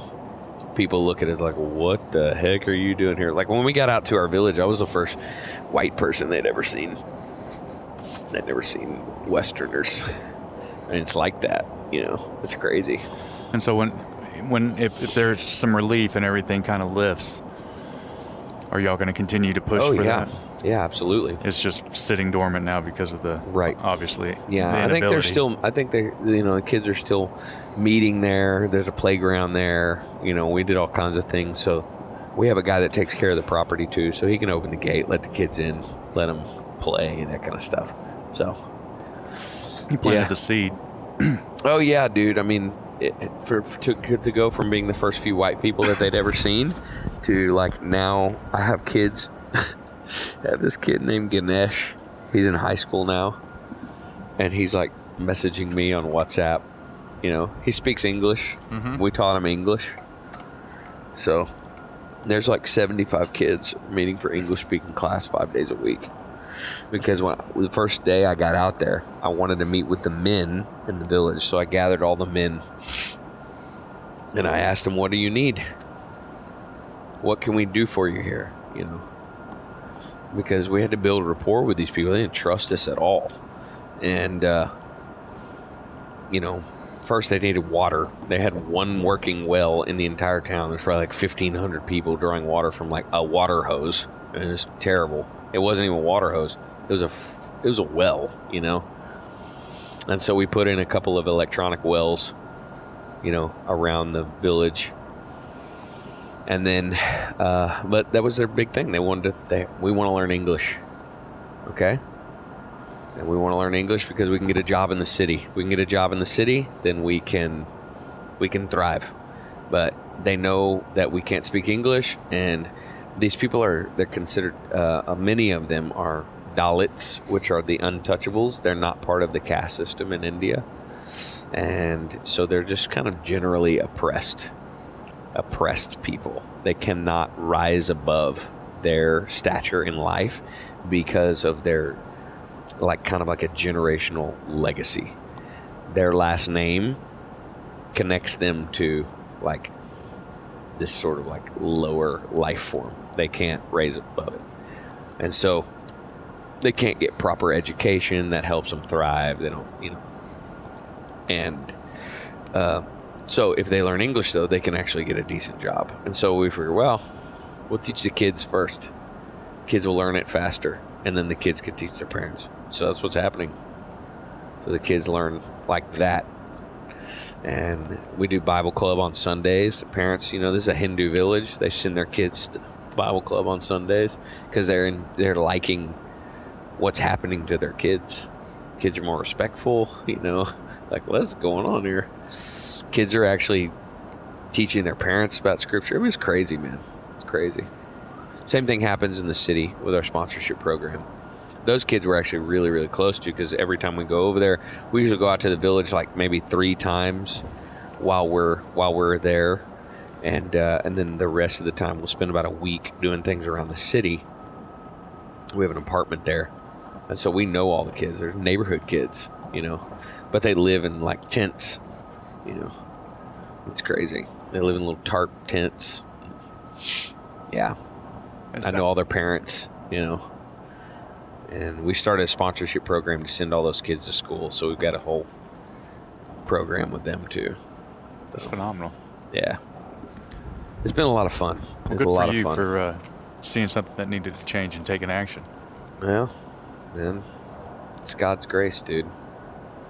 [SPEAKER 4] People look at it like, "What the heck are you doing here?" Like when we got out to our village, I was the first white person they'd ever seen. They'd never seen Westerners, and it's like that. You know, it's crazy.
[SPEAKER 5] And so when, when if, if there's some relief and everything kind of lifts, are y'all going to continue to push
[SPEAKER 4] oh
[SPEAKER 5] for
[SPEAKER 4] yeah,
[SPEAKER 5] that?
[SPEAKER 4] yeah, absolutely.
[SPEAKER 5] It's just sitting dormant now because of the
[SPEAKER 4] Right.
[SPEAKER 5] Obviously,
[SPEAKER 4] Yeah, I think they're still. I think they, you know, the kids are still meeting there. There's a playground there. You know, we did all kinds of things. So we have a guy that takes care of the property too, so he can open the gate, let the kids in, let them play, and that kind of stuff. So,
[SPEAKER 5] He planted
[SPEAKER 4] yeah.
[SPEAKER 5] the seed.
[SPEAKER 4] oh yeah, dude. I mean, it, for to to go from being the first few white people that they'd ever seen to like now, I have kids. I have this kid named Ganesh. He's in high school now, and he's like messaging me on WhatsApp. You know, he speaks English. Mm-hmm. We taught him English, so there's like 75 kids meeting for English speaking class five days a week. Because when the first day I got out there, I wanted to meet with the men in the village, so I gathered all the men, and I asked them, "What do you need? What can we do for you here?" You know, because we had to build rapport with these people. They didn't trust us at all, and uh, you know, first they needed water. They had one working well in the entire town. There's probably like 1,500 people drawing water from like a water hose. And it was terrible. It wasn't even a water hose. It was a it was a well, you know. And so we put in a couple of electronic wells, you know, around the village. and then, uh, but that was their big thing. They wanted to. They we want to learn English. Okay. And we want to learn English because we can get a job in the city. We can get a job in the city, then we can we can thrive. But they know that we can't speak English, and these people are they're considered. Uh, many of them are Dalits, which are the untouchables. They're not part of the caste system in India, and so they're just kind of generally oppressed. Oppressed people. They cannot rise above their stature in life because of their like kind of like a generational legacy. Their last name connects them to like this sort of like lower life form. They can't raise above it. And so they can't get proper education that helps them thrive. They don't, you know. And uh, so if they learn English, though, they can actually get a decent job. And so we figure, well, we'll teach the kids first. Kids will learn it faster, and then the kids can teach their parents. So that's what's happening. So the kids learn like that. And we do Bible club on Sundays. The parents, you know, this is a Hindu village. They send their kids to Bible club on Sundays because they're in, they're liking what's happening to their kids. Kids are more respectful, you know, like what's going on here. Kids are actually teaching their parents about scripture. It was crazy, man. It's crazy. Same thing happens in the city with our sponsorship program. Those kids were actually really, really close to because every time we go over there, we usually go out to the village like maybe three times while we're while we're there, and uh, and then the rest of the time we'll spend about a week doing things around the city. We have an apartment there, and so we know all the kids. They're neighborhood kids, you know, but they live in like tents, you know. It's crazy. They live in little tarp tents. Yeah, I know all their parents, you know. And we started a sponsorship program to send all those kids to school, so we've got a whole program with them too.
[SPEAKER 1] That's phenomenal.
[SPEAKER 4] Yeah, it's been a lot of fun.
[SPEAKER 1] Well,
[SPEAKER 4] It's
[SPEAKER 1] good
[SPEAKER 4] a lot
[SPEAKER 1] for you
[SPEAKER 4] of fun.
[SPEAKER 1] for uh, seeing something that needed to change and taking action.
[SPEAKER 4] Well, man, it's God's grace, dude.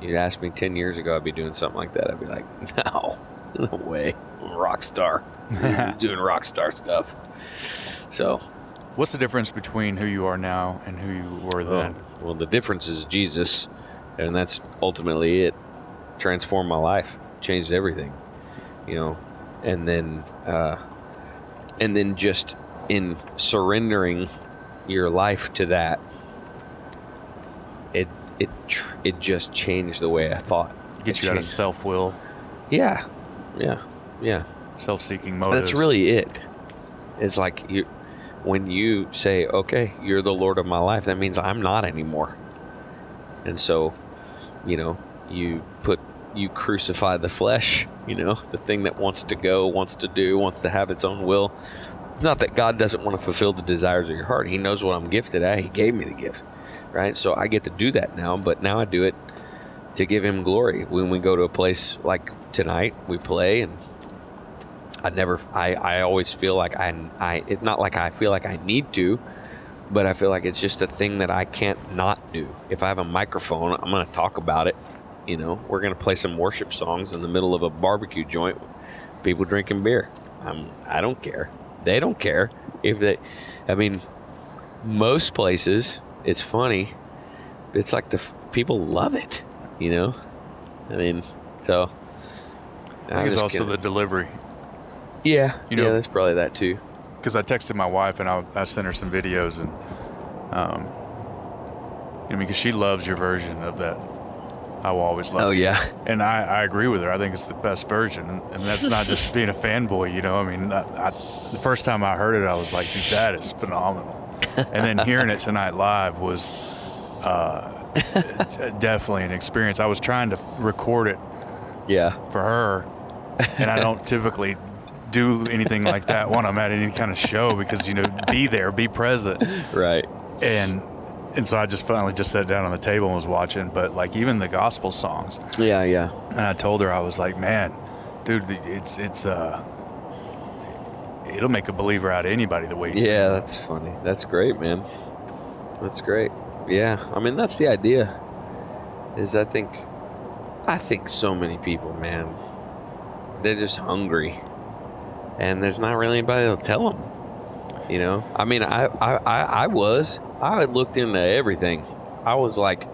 [SPEAKER 4] You'd ask me 10 years ago, I'd be doing something like that. I'd be like, no, no way. I'm a rock star. doing rock star stuff. So,
[SPEAKER 1] What's the difference between who you are now and who you were then?
[SPEAKER 4] well, the difference is Jesus, and that's ultimately it. Transformed my life, changed everything, you know, and then, uh, and then just in surrendering your life to that, it it tr- it just changed the way I thought.
[SPEAKER 1] Get
[SPEAKER 4] It
[SPEAKER 1] you out of self will,
[SPEAKER 4] Yeah, yeah, yeah.
[SPEAKER 1] self seeking motives.
[SPEAKER 4] That's really it. It's like you when you say, "Okay, you're the Lord of my life," that means I'm not anymore. And so, you know, you put you crucify the flesh, you know, the thing that wants to go, wants to do, wants to have its own will. Not that God doesn't want to fulfill the desires of your heart. He knows what I'm gifted at. He gave me the gift, right? So I get to do that now, but now I do it to give him glory. When we go to a place like tonight, we play and I never, I, I always feel like I, I, it's not like I feel like I need to, but I feel like it's just a thing that I can't not do. If I have a microphone, I'm going to talk about it. You know, we're going to play some worship songs in the middle of a barbecue joint, people drinking beer. I'm, I don't care. They don't care. If they, I mean, most places, it's funny. It's like the f- people love it, you know? I mean, so.
[SPEAKER 1] I think it's also the delivery.
[SPEAKER 4] Yeah,
[SPEAKER 1] You know-
[SPEAKER 4] yeah, that's probably that too.
[SPEAKER 1] Because I texted my wife and I, I sent her some videos and, um, you know, because she loves your version of that. I will always love.
[SPEAKER 4] It.
[SPEAKER 1] Oh
[SPEAKER 4] yeah,
[SPEAKER 1] And I, I agree with her. I think it's the best version, and, and that's not just being a fanboy. You know, I mean, I, I, the first time I heard it, I was like, "Dude, that is phenomenal." And then hearing it tonight live was uh, definitely an experience. I was trying to record it
[SPEAKER 4] yeah,
[SPEAKER 1] for her, and I don't typically do anything like that when I'm at any kind of show because you know, be there, be present,
[SPEAKER 4] right.
[SPEAKER 1] and and so I just finally just sat down on the table and was watching. But like even the gospel songs.
[SPEAKER 4] Yeah, yeah,
[SPEAKER 1] And I told her I was like, man, dude, it's it's uh, it'll make a believer out of anybody the way
[SPEAKER 4] yeah. That's funny. That's great, man. That's great. Yeah, I mean that's the idea. Is I think, I think so many people, man, they're just hungry. And there's not really anybody that'll tell them. You know, I mean, I, I, I, I was, I had looked into everything. I was like,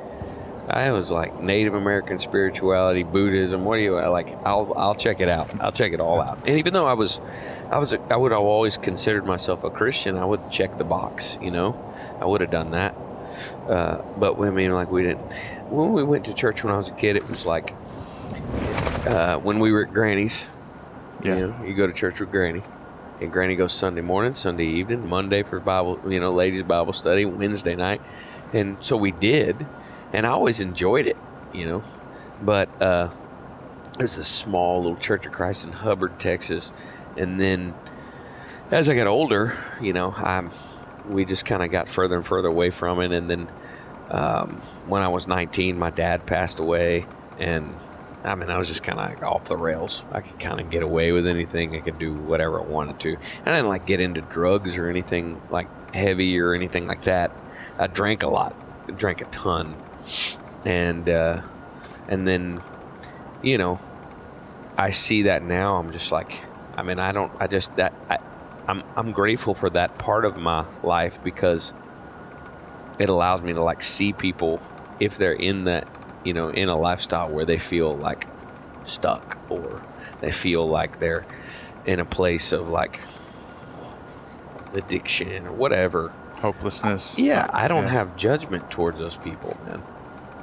[SPEAKER 4] I was like Native American spirituality, Buddhism. What do you like? I'll, I'll check it out. I'll check it all out. And even though I was, I was, a, I would have always considered myself a Christian. I would check the box. You know, I would have done that. Uh, but I mean, like we didn't. When we went to church when I was a kid, it was like uh, when we were at Granny's.
[SPEAKER 5] Yeah.
[SPEAKER 4] You know, you go to church with Granny. And Granny goes Sunday morning, Sunday evening, Monday for Bible, you know, ladies' Bible study, Wednesday night. And so we did. And I always enjoyed it, you know. But uh, was a small little Church of Christ in Hubbard, Texas. And then as I got older, you know, I'm, we just kind of got further and further away from it. And then um, when I was 19, my dad passed away. And I mean, I was just kind of like off the rails. I could kind of get away with anything. I could do whatever I wanted to. I didn't like get into drugs or anything like heavy or anything like that. I drank a lot, I drank a ton, and uh, and then, you know, I see that now. I'm just like, I mean, I don't. I just that I, I'm I'm grateful for that part of my life because it allows me to like see people if they're in that you know in a lifestyle where they feel like stuck or they feel like they're in a place of like addiction or whatever
[SPEAKER 5] Hopelessness.
[SPEAKER 4] yeah i don't
[SPEAKER 5] Yeah.
[SPEAKER 4] have judgment towards those people man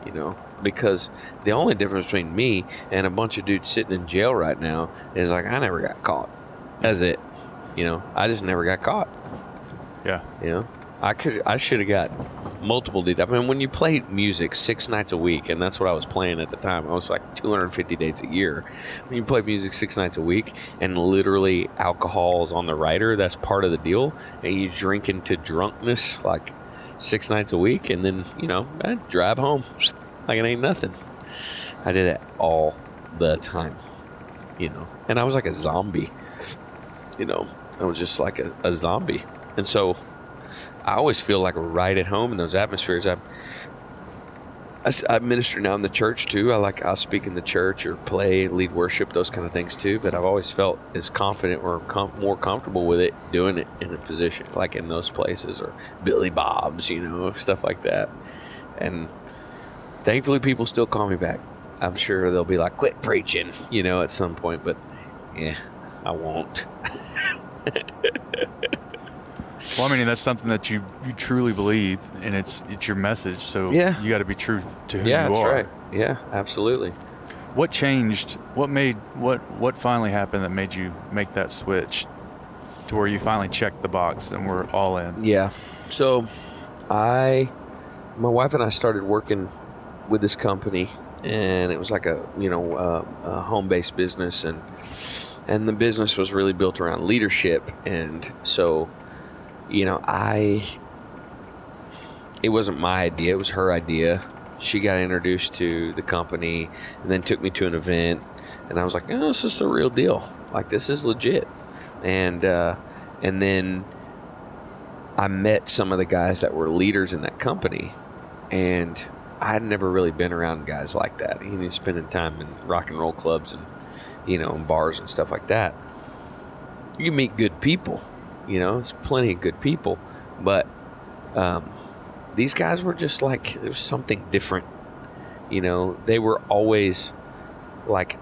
[SPEAKER 4] you know because the only difference between me and a bunch of dudes sitting in jail right now is like i never got caught that's it you know i just never got caught
[SPEAKER 5] Yeah.
[SPEAKER 4] you know, I could, I should have got multiple dates. I mean, when you play music six nights a week, and that's what I was playing at the time, I was like 250 dates a year. When you play music six nights a week, and literally alcohol is on the rider, that's part of the deal. And you drink into drunkenness like six nights a week, and then you know, I drive home like it ain't nothing. I did that all the time, you know, and I was like a zombie. You know, I was just like a, a zombie. And so I always feel like right at home in those atmospheres. I I minister now in the church too. I like I'll speak in the church or play, lead worship, those kind of things too. But I've always felt as confident or com- more comfortable with it doing it in a position like in those places or Billy Bob's, you know, stuff like that. And thankfully, people still call me back. I'm sure they'll be like, "Quit preaching," you know, at some point. But yeah, I won't.
[SPEAKER 5] Well, I mean, that's something that you, you truly believe, and it's it's your message. So
[SPEAKER 4] Yeah.
[SPEAKER 5] you got to be true to who
[SPEAKER 4] yeah,
[SPEAKER 5] you are.
[SPEAKER 4] Yeah, that's right. Yeah, absolutely.
[SPEAKER 5] What changed? What made what what finally happened that made you make that switch to where you finally checked the box and we're all in?
[SPEAKER 4] Yeah. So, I, my wife and I started working with this company, and it was like a you know uh, a home based business, and and the business was really built around leadership, and so, you know, I. It wasn't my idea; it was her idea. She got introduced to the company, and then took me to an event, and I was like, "Oh, this is the real deal. Like this is legit." And uh, and then I met some of the guys that were leaders in that company, and I'd never really been around guys like that. You know, spending time in rock and roll clubs and you know, in bars and stuff like that. You meet good people, you know, there's plenty of good people, but um, these guys were just like there's something different. You know, they were always like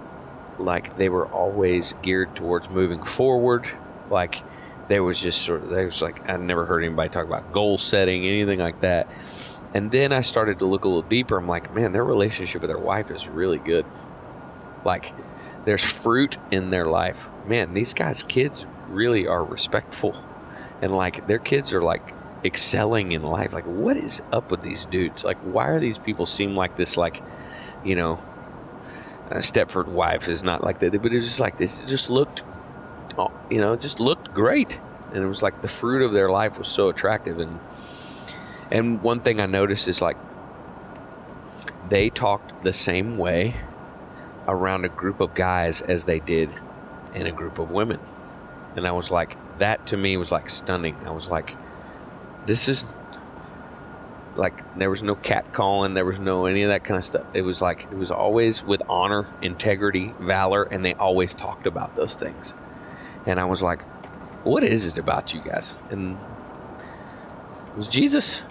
[SPEAKER 4] like they were always geared towards moving forward. Like there was just sort of there was like I never heard anybody talk about goal setting, anything like that. And then I started to look a little deeper. I'm like, man, their relationship with their wife is really good. Like there's fruit in their life. Man, these guys' kids really are respectful. And like their kids are like excelling in life. Like what is up with these dudes? Like why are these people seem like this like, you know, uh, Stepford wife is not like that, but it was just like this. It just looked, oh, you know, just looked great, and it was like the fruit of their life was so attractive. And and one thing I noticed is like they talked the same way around a group of guys as they did in a group of women, and I was like, that to me was like stunning. I was like, this is like there was no cat calling there was no any of that kind of stuff it was like it was always with honor integrity valor and they always talked about those things And I was like, what is it about you guys? And it was Jesus.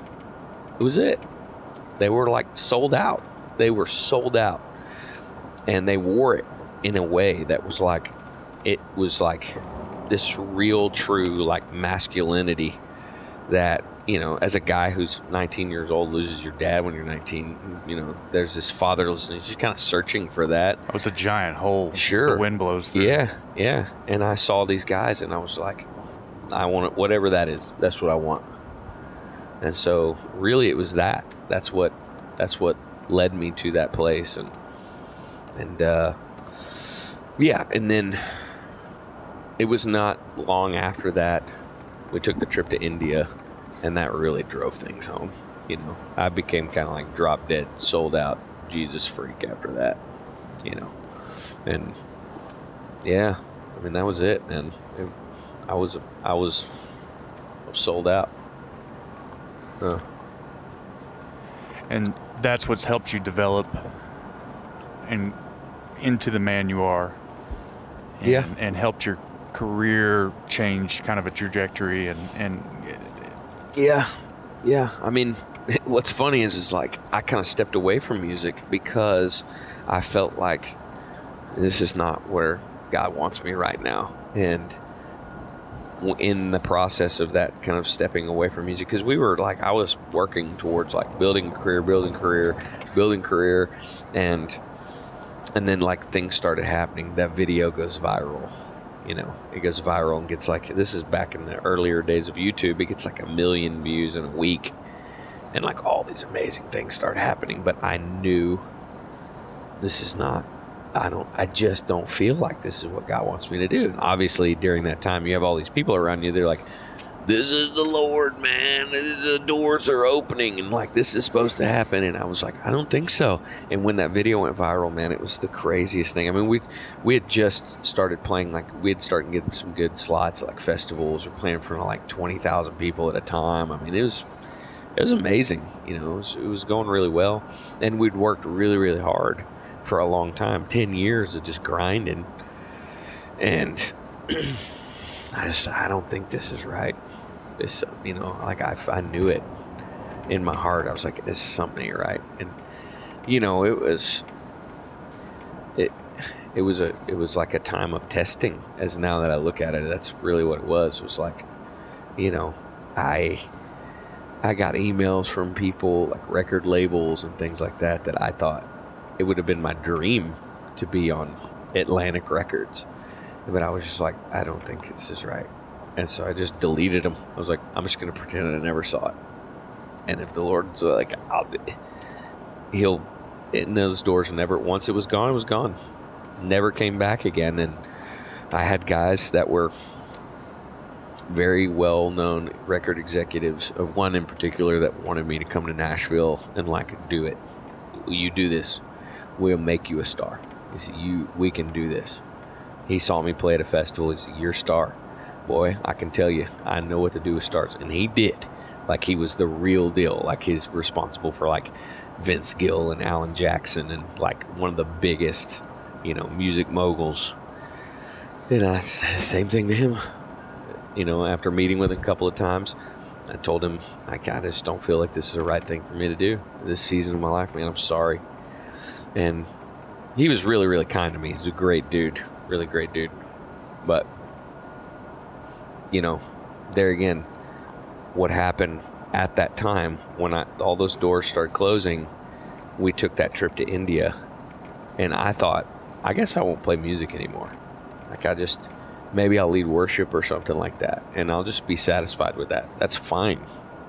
[SPEAKER 4] It was it. They were like sold out. They were sold out. And they wore it in a way that was like, it was like this real, true, like masculinity that, you know, as a guy who's 19 years old loses your dad when you're 19, you know, there's this fatherlessness. You're kind of searching for that.
[SPEAKER 5] It was a giant hole.
[SPEAKER 4] Sure.
[SPEAKER 5] The wind blows through.
[SPEAKER 4] Yeah, yeah. And I saw these guys, and I was like, I want it, whatever that is. That's what I want. And so, really, it was that. That's what. That's what led me to that place, and and uh, yeah, and then it was not long after that we took the trip to India, and that really drove things home. You know, I became kind of like drop dead, sold out Jesus freak after that. You know, and yeah, I mean that was it, man. It, I was I was sold out. Uh,
[SPEAKER 5] And that's what's helped you develop and into the man you are. And,
[SPEAKER 4] Yeah.
[SPEAKER 5] And helped your career change kind of a trajectory and, and
[SPEAKER 4] yeah, yeah. I mean, what's funny is is like I kind of stepped away from music because I felt like this is not where God wants me right now, and in the process of that kind of stepping away from music because we were like I was working towards like building a career, building career, building career, and and then like things started happening. That video goes viral. You know, it goes viral and gets like this is back in the earlier days of YouTube. It gets like a million views in a week, and like all these amazing things start happening. But I knew this is not. I don't. I just don't feel like this is what God wants me to do. And obviously, during that time, you have all these people around you. They're like, "This is the Lord, man. The doors are opening, and like this is supposed to happen." And I was like, "I don't think so." And when that video went viral, man, it was the craziest thing. I mean, we we had just started playing like we had started getting some good slots like festivals. We're playing for like twenty thousand people at a time. I mean, it was it was amazing. You know, it was, it was going really well, and we'd worked really, really hard for a long time, ten years of just grinding, and I just I don't think this is right. This, you know, like I, I knew it in my heart. I was like, this is something right, and you know, it was it it was a it was like a time of testing. As now that I look at it, that's really what it was. It was like, you know, I I got emails from people like record labels and things like that that I thought it would have been my dream to be on Atlantic Records. But I was just like, I don't think this is right. And so I just deleted them. I was like, I'm just going to pretend I never saw it. And if the Lord's like, I'll, He'll, in those doors never, once it was gone, it was gone. Never came back again. And I had guys that were very well known record executives, uh, one in particular that wanted me to come to Nashville and like do it. You do this, we'll make you a star. He said, You we can do this. He saw me play at a festival, he said, You're a star. Boy, I can tell you, I know what to do with starts. And he did. Like he was the real deal. Like he's responsible for like Vince Gill and Alan Jackson and like one of the biggest, you know, music moguls. And I said the same thing to him you know, after meeting with him a couple of times, I told him, I, I just don't feel like this is the right thing for me to do this season of my life, man. I'm sorry. And he was really, really kind to me. He's a great dude, really great dude. But, you know, there again, what happened at that time when I, all those doors started closing, we took that trip to India. And I thought, I guess I won't play music anymore. Like, I just maybe I'll lead worship or something like that, and I'll just be satisfied with that. That's fine.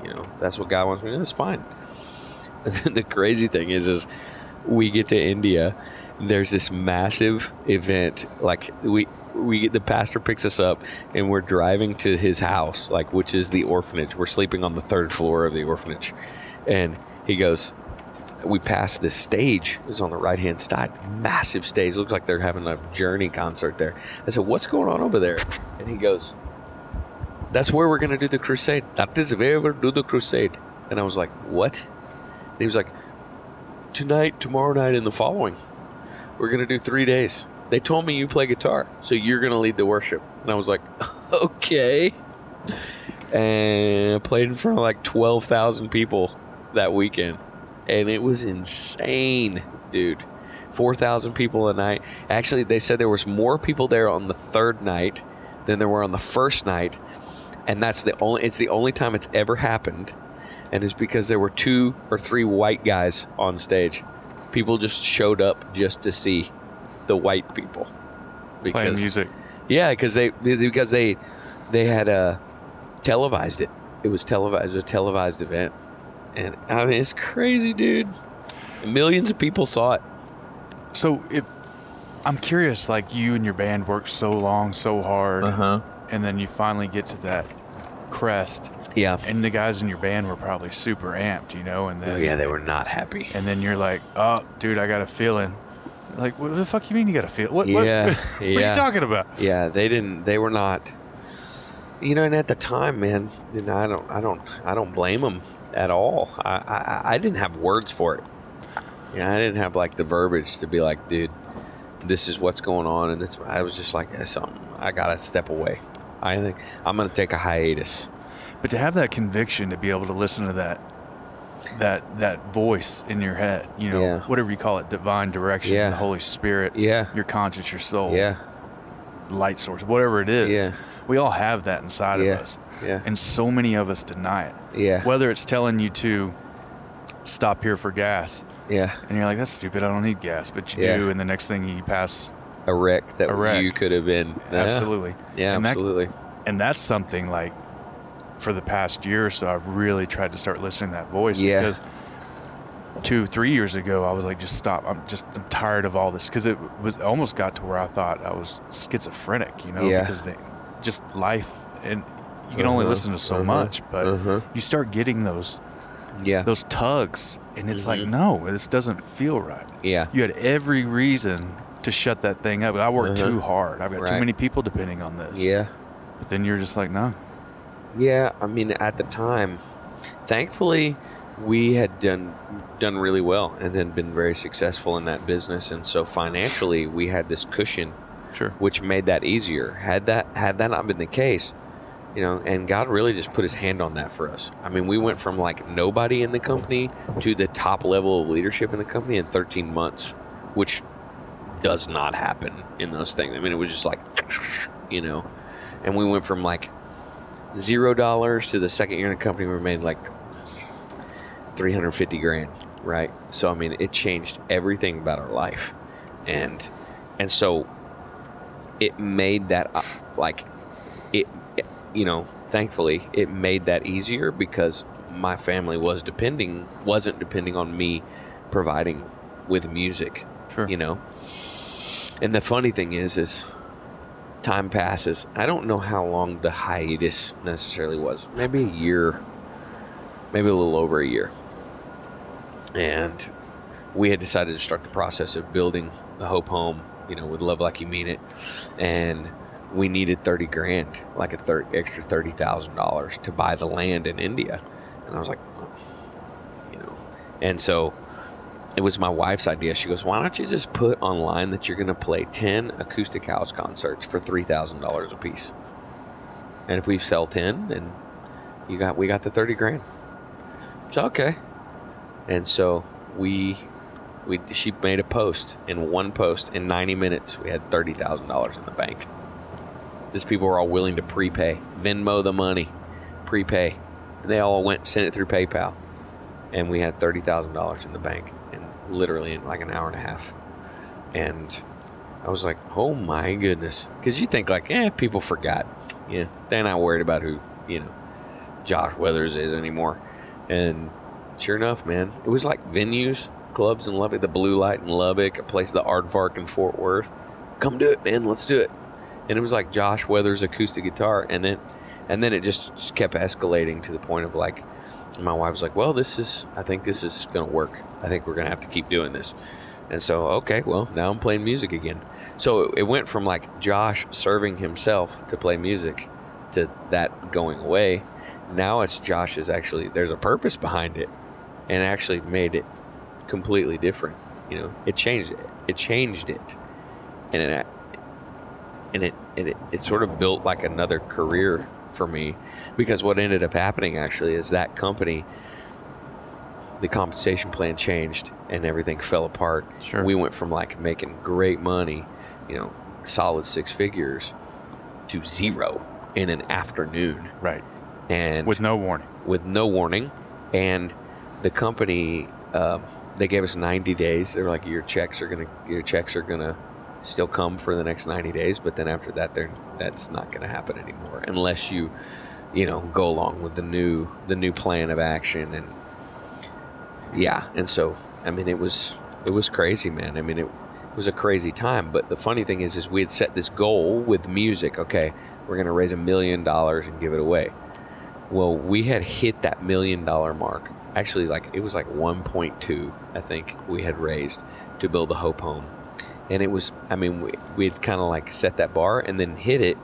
[SPEAKER 4] You know, that's what God wants me to do. That's fine. the crazy thing is, is we get to India. There's this massive event. Like we, we get the pastor picks us up, and we're driving to his house, like which is the orphanage. We're sleeping on the third floor of the orphanage, and he goes, we passed this stage. Is on the right hand side. Massive stage. Looks like they're having a journey concert there. I said what's going on over there? And he goes that's where we're going to do the crusade. That is where we'll do the crusade. And i was like what? And he was like tonight tomorrow night and the following. We're going to do three days They told me you play guitar, so you're gonna lead the worship. And I was like, okay. And I played in front of like twelve thousand people that weekend, and it was insane, dude. Four thousand people a night. Actually, they said there was more people there on the third night than there were on the first night, and that's the only. It's the only time it's ever happened, and it's because there were two or three white guys on stage. People just showed up just to see the white people
[SPEAKER 5] Playing music.
[SPEAKER 4] yeah, because they because they they had uh, televised it. It was televised, a televised event, and I mean it's crazy, dude. Millions of people saw it.
[SPEAKER 1] So if I'm curious, like you and your band worked so long, so hard,
[SPEAKER 4] huh.
[SPEAKER 1] and then you finally get to that crest,
[SPEAKER 4] Yeah.
[SPEAKER 1] and the guys in your band were probably super amped, you know, and then
[SPEAKER 4] Oh yeah, they were not happy.
[SPEAKER 1] and then you're like, oh, dude, I got a feeling. Like, what the fuck you mean you got a feel? What? what-
[SPEAKER 4] Yeah,
[SPEAKER 1] what are
[SPEAKER 4] yeah.
[SPEAKER 1] you talking about?
[SPEAKER 4] Yeah, they didn't. They were not. You know, and at the time, man, you know, I don't, I don't, I don't blame them at all. I, I, I didn't have words for it. Yeah, I didn't have like the verbiage to be like, dude, this is what's going on, and it's. I was just like, "Yeah, something. I gotta step away. I think I'm gonna take a hiatus.
[SPEAKER 1] But to have that conviction to be able to listen to that, that that voice in your head, you know,
[SPEAKER 4] Yeah.
[SPEAKER 1] whatever you call it, divine direction,
[SPEAKER 4] Yeah.
[SPEAKER 1] the Holy Spirit,
[SPEAKER 4] Yeah.
[SPEAKER 1] your conscience, your soul,
[SPEAKER 4] Yeah,
[SPEAKER 1] light source, whatever it is.
[SPEAKER 4] Yeah.
[SPEAKER 1] We all have that inside of us.
[SPEAKER 4] Yeah.
[SPEAKER 1] And so many of us deny it.
[SPEAKER 4] Yeah.
[SPEAKER 1] Whether it's telling you to stop here for gas,
[SPEAKER 4] yeah.
[SPEAKER 1] and you're like, that's stupid, I don't need gas, but you do, and the next thing you pass,
[SPEAKER 4] A wreck that
[SPEAKER 1] A wreck.
[SPEAKER 4] you could have been.
[SPEAKER 1] Absolutely.
[SPEAKER 4] Yeah,
[SPEAKER 1] and that-
[SPEAKER 4] absolutely.
[SPEAKER 1] and that's something like for the past year or so i've really tried to start listening to that voice
[SPEAKER 4] Yeah.
[SPEAKER 1] because two three years ago i was like just stop i'm just i'm tired of all this because it was almost got to where i thought i was schizophrenic you know
[SPEAKER 4] Yeah.
[SPEAKER 1] because they, just life and you can only
[SPEAKER 4] Uh-huh,
[SPEAKER 1] listen to so
[SPEAKER 4] uh-huh,
[SPEAKER 1] much but
[SPEAKER 4] uh-huh.
[SPEAKER 1] you start getting those
[SPEAKER 4] yeah.
[SPEAKER 1] those tugs and it's like
[SPEAKER 4] Mhm.
[SPEAKER 1] no this doesn't feel right
[SPEAKER 4] yeah.
[SPEAKER 1] you had every reason to shut that thing up i work
[SPEAKER 4] Uh-huh.
[SPEAKER 1] too hard i've got too many people depending on this
[SPEAKER 4] Yeah.
[SPEAKER 1] but then you're just like no
[SPEAKER 4] Yeah, I mean, at the time, thankfully, we had done done really well and had been very successful in that business, and so financially, we had this cushion,
[SPEAKER 1] sure
[SPEAKER 4] which made that easier. Had that had that not been the case, you know, and God really just put His hand on that for us. I mean, we went from like nobody in the company to the top level of leadership in the company in 13 months, which does not happen in those things. I mean, it was just like, you know, and we went from like zero dollars to the second year in the company we made like 350 grand right? So i mean it changed everything about our life. And and so it made that uh, like it, it you know thankfully it made that easier because my family was depending wasn't depending on me providing with music
[SPEAKER 1] Sure.
[SPEAKER 4] you know? And the funny thing is is time passes. I don't know how long the hiatus necessarily was. Maybe a year, maybe a little over a year. And we had decided to start the process of building the Hope Home, you know, with Love Like You Mean It. And we needed 30 grand, like a thir- extra $30,000 to buy the land in India. And I was like, you know, and so it was my wife's idea. She goes, "Why don't you just put online that you're going to play ten acoustic house concerts for three thousand dollars a piece, and if we sell ten, then you got we got the thirty grand." So okay, and so we we she made a post in one post in ninety minutes we had thirty thousand dollars in the bank. These people were all willing to prepay, Venmo the money, prepay. They all went sent it through PayPal, and we had thirty thousand dollars in the bank, literally in like an hour and a half. And I was like, "Oh my goodness!" Because you think like, "Eh, people forgot." Yeah, they're not worried about who you know Josh Weathers is anymore. And sure enough, man, it was like venues, clubs in Lubbock, the Blue Light in Lubbock, a place, the Aardvark in Fort Worth. Come do it, man. Let's do it. And it was like Josh Weathers acoustic guitar, and it, and then it just, just kept escalating to the point of like, my wife was like, "Well, this is, I think this is gonna work. I think we're gonna have to keep doing this." And so, okay, well, now I'm playing music again. So it, it went from like Josh serving himself to play music to that going away. Now it's Josh is actually there's a purpose behind it, and actually made it completely different. You know, it changed it. It changed it and it and it, it it sort of built like another career for me because what ended up happening actually is that company the compensation plan changed and everything fell apart.
[SPEAKER 1] Sure.
[SPEAKER 4] We went from like making great money, you know, solid six figures to zero in an afternoon.
[SPEAKER 1] Right.
[SPEAKER 4] And
[SPEAKER 1] With no warning.
[SPEAKER 4] with no warning, and the company uh, they gave us 90 days. They were like, your checks are gonna your checks are gonna still come for the next 90 days, but then after that, they're that's not gonna happen anymore unless you you know go along with the new the new plan of action and yeah. And so I mean, it was it was crazy, man. I mean, it was a crazy time. But the funny thing is, is we had set this goal with music. Okay, we're gonna raise a million dollars and give it away. Well, we had hit that million dollar mark. Actually, like it was like 1.2, I think we had raised to build the Hope Home, and it was. I mean, we we had kind of like set that bar and then hit it.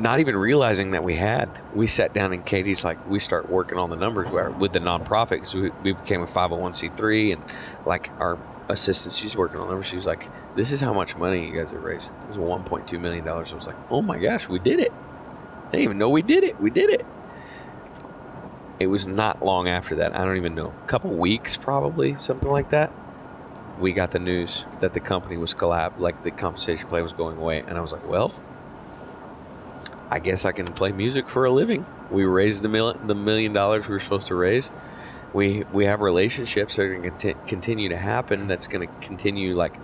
[SPEAKER 4] Not even realizing that we had. We sat down and Katie's like, we start working on the numbers with the nonprofit because we, we became a 501c3 and like our assistant, she's working on numbers. She was like, this is how much money you guys have raised. It was 1.2 million dollars. I was like, oh my gosh, we did it. I didn't even know we did it. We did it. It was not long after that. I don't even know. A couple weeks, probably, something like that. We got the news that the company was collapsed, like the compensation plan was going away. And I was like, well, I guess I can play music for a living. We raised the, mil- the million dollars we were supposed to raise. We, we have relationships that are going to continue to happen. That's going to continue, like,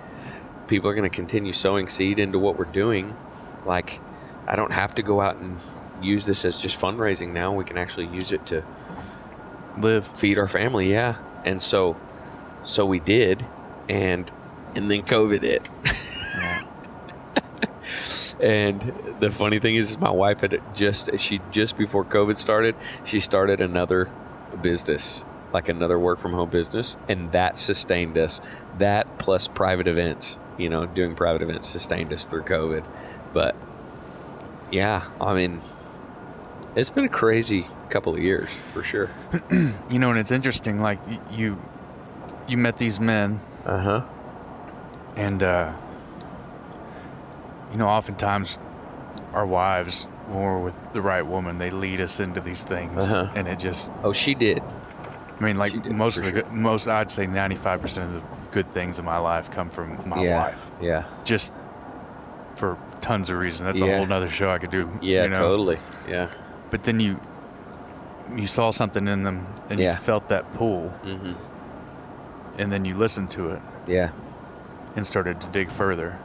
[SPEAKER 4] people are going to continue sowing seed into what we're doing. Like, I don't have to go out and use this as just fundraising now. We can actually use it to
[SPEAKER 1] Live.
[SPEAKER 4] feed our family, yeah. And so so we did and and then COVID hit. And the funny thing is my wife had just she just before COVID started, she started another business, like another work from home business, and that sustained us. That plus private events, you know, doing private events sustained us through COVID. But yeah, I mean it's been a crazy couple of years for sure.
[SPEAKER 1] You know, and it's interesting. Like you, you met these men,
[SPEAKER 4] Uh huh.
[SPEAKER 1] and uh, you know, oftentimes our wives, when we're with the right woman, they lead us into these things,
[SPEAKER 4] Uh-huh.
[SPEAKER 1] and it just.
[SPEAKER 4] Oh, she did.
[SPEAKER 1] I mean, like
[SPEAKER 4] did,
[SPEAKER 1] most of the
[SPEAKER 4] sure.
[SPEAKER 1] good, most, I'd say ninety-five percent of the good things in my life come from my
[SPEAKER 4] yeah.
[SPEAKER 1] wife.
[SPEAKER 4] Yeah.
[SPEAKER 1] Just for tons of reasons. That's a whole nother show I could do.
[SPEAKER 4] Yeah.
[SPEAKER 1] you know?
[SPEAKER 4] Totally. Yeah.
[SPEAKER 1] But then you, you saw something in them, and
[SPEAKER 4] Yeah.
[SPEAKER 1] you felt that pull,
[SPEAKER 4] Mm-hmm.
[SPEAKER 1] and then you listened to it
[SPEAKER 4] Yeah.
[SPEAKER 1] and started to dig further,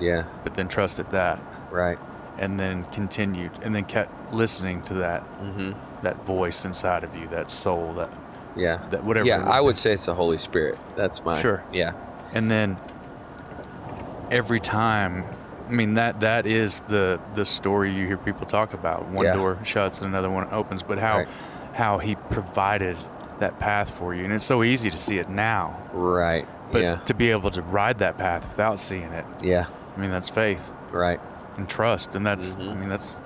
[SPEAKER 4] Yeah.
[SPEAKER 1] but then trusted that,
[SPEAKER 4] Right.
[SPEAKER 1] and then continued, and then kept listening to that
[SPEAKER 4] Mm-hmm.
[SPEAKER 1] that voice inside of you, that soul, that
[SPEAKER 4] Yeah.
[SPEAKER 1] that whatever.
[SPEAKER 4] Yeah. I would say it's the Holy Spirit. That's my.
[SPEAKER 1] Sure.
[SPEAKER 4] Yeah.
[SPEAKER 1] and then every time i mean that that is the the story you hear people talk about one
[SPEAKER 4] Yeah.
[SPEAKER 1] door shuts and another one opens but how
[SPEAKER 4] Right.
[SPEAKER 1] how he provided that path for you and it's so easy to see it now
[SPEAKER 4] Right.
[SPEAKER 1] but
[SPEAKER 4] yeah.
[SPEAKER 1] to be able to ride that path without seeing it
[SPEAKER 4] Yeah.
[SPEAKER 1] I mean that's faith
[SPEAKER 4] Right.
[SPEAKER 1] and trust and that's i
[SPEAKER 4] Mhm.
[SPEAKER 1] mean that's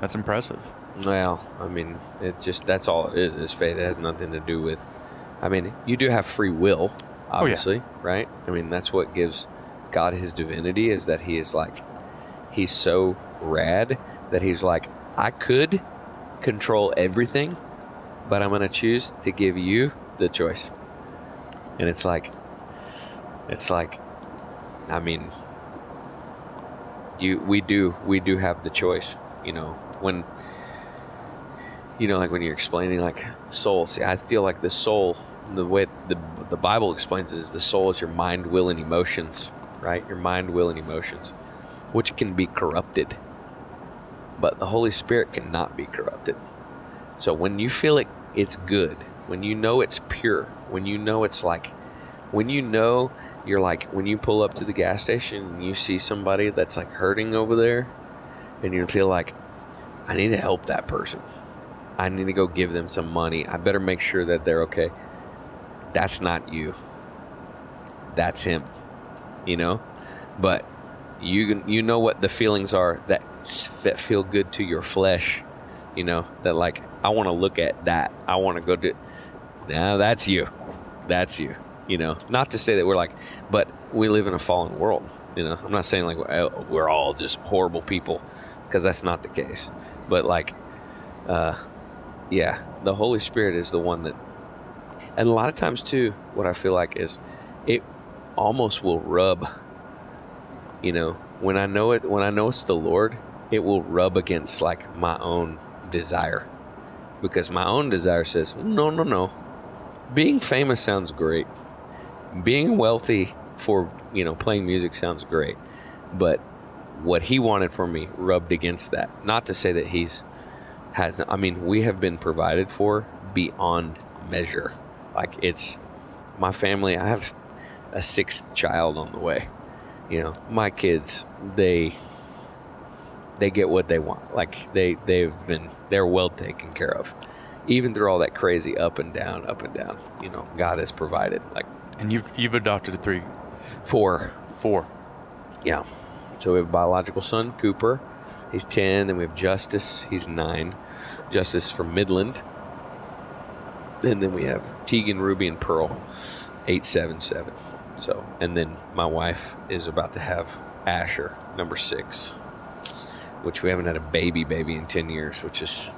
[SPEAKER 1] that's impressive
[SPEAKER 4] Well, I mean, it just that's all it is. Is faith. It has nothing to do with. I mean, you do have free will,
[SPEAKER 1] Oh,
[SPEAKER 4] obviously, right? I mean, that's what gives God His divinity is that He is like, He's so rad that He's like, I could control everything, but I'm going to choose to give you the choice. And it's like, it's like, I mean, you we do we do have the choice. You know, when you know, like when you're explaining like soul. See, I feel like the soul, the way the the Bible explains it is the soul is your mind, will, and emotions, right? Your mind, will, and emotions, which can be corrupted, but the Holy Spirit cannot be corrupted. So when you feel it, it's good. When you know it's pure. When you know it's like, when you know you're like when you pull up to the gas station and you see somebody that's like hurting over there, and you feel like, I need to help that person. I need to go give them some money. I better make sure that they're okay. That's not you. That's him. You know? But you you know what the feelings are that that feel good to your flesh. You know, that like I want to look at that. I want to go do Now that's you. That's you. You know, not to say that we're like, but we live in a fallen world. You know, I'm not saying like we're we're all just horrible people because that's not the case. But like, uh, yeah, the Holy Spirit is the one that, and a lot of times too, what I feel like is, it almost will rub. You know, when I know it, when I know it's the Lord, it will rub against like my own desire, because my own desire says, no, no, no. Being famous sounds great. Being wealthy for you know playing music sounds great, but what he wanted for me rubbed against that. Not to say that he's has. I mean, we have been provided for beyond measure. Like it's my family. I have a sixth child on the way. You know, my kids. They they get what they want. Like they they've been they're well taken care of. Even through all that crazy up and down, up and down, you know, God has provided. Like
[SPEAKER 1] And you've you've adopted a three,
[SPEAKER 4] for
[SPEAKER 1] four.
[SPEAKER 4] Yeah. So we have a biological son, Cooper. He's 10. Then we have Justice. He's 9. Justice from Midland. And then we have Tegan, Ruby, and Pearl, 877. So, and then my wife is about to have Asher, number 6, which we haven't had a baby baby in 10 years, which is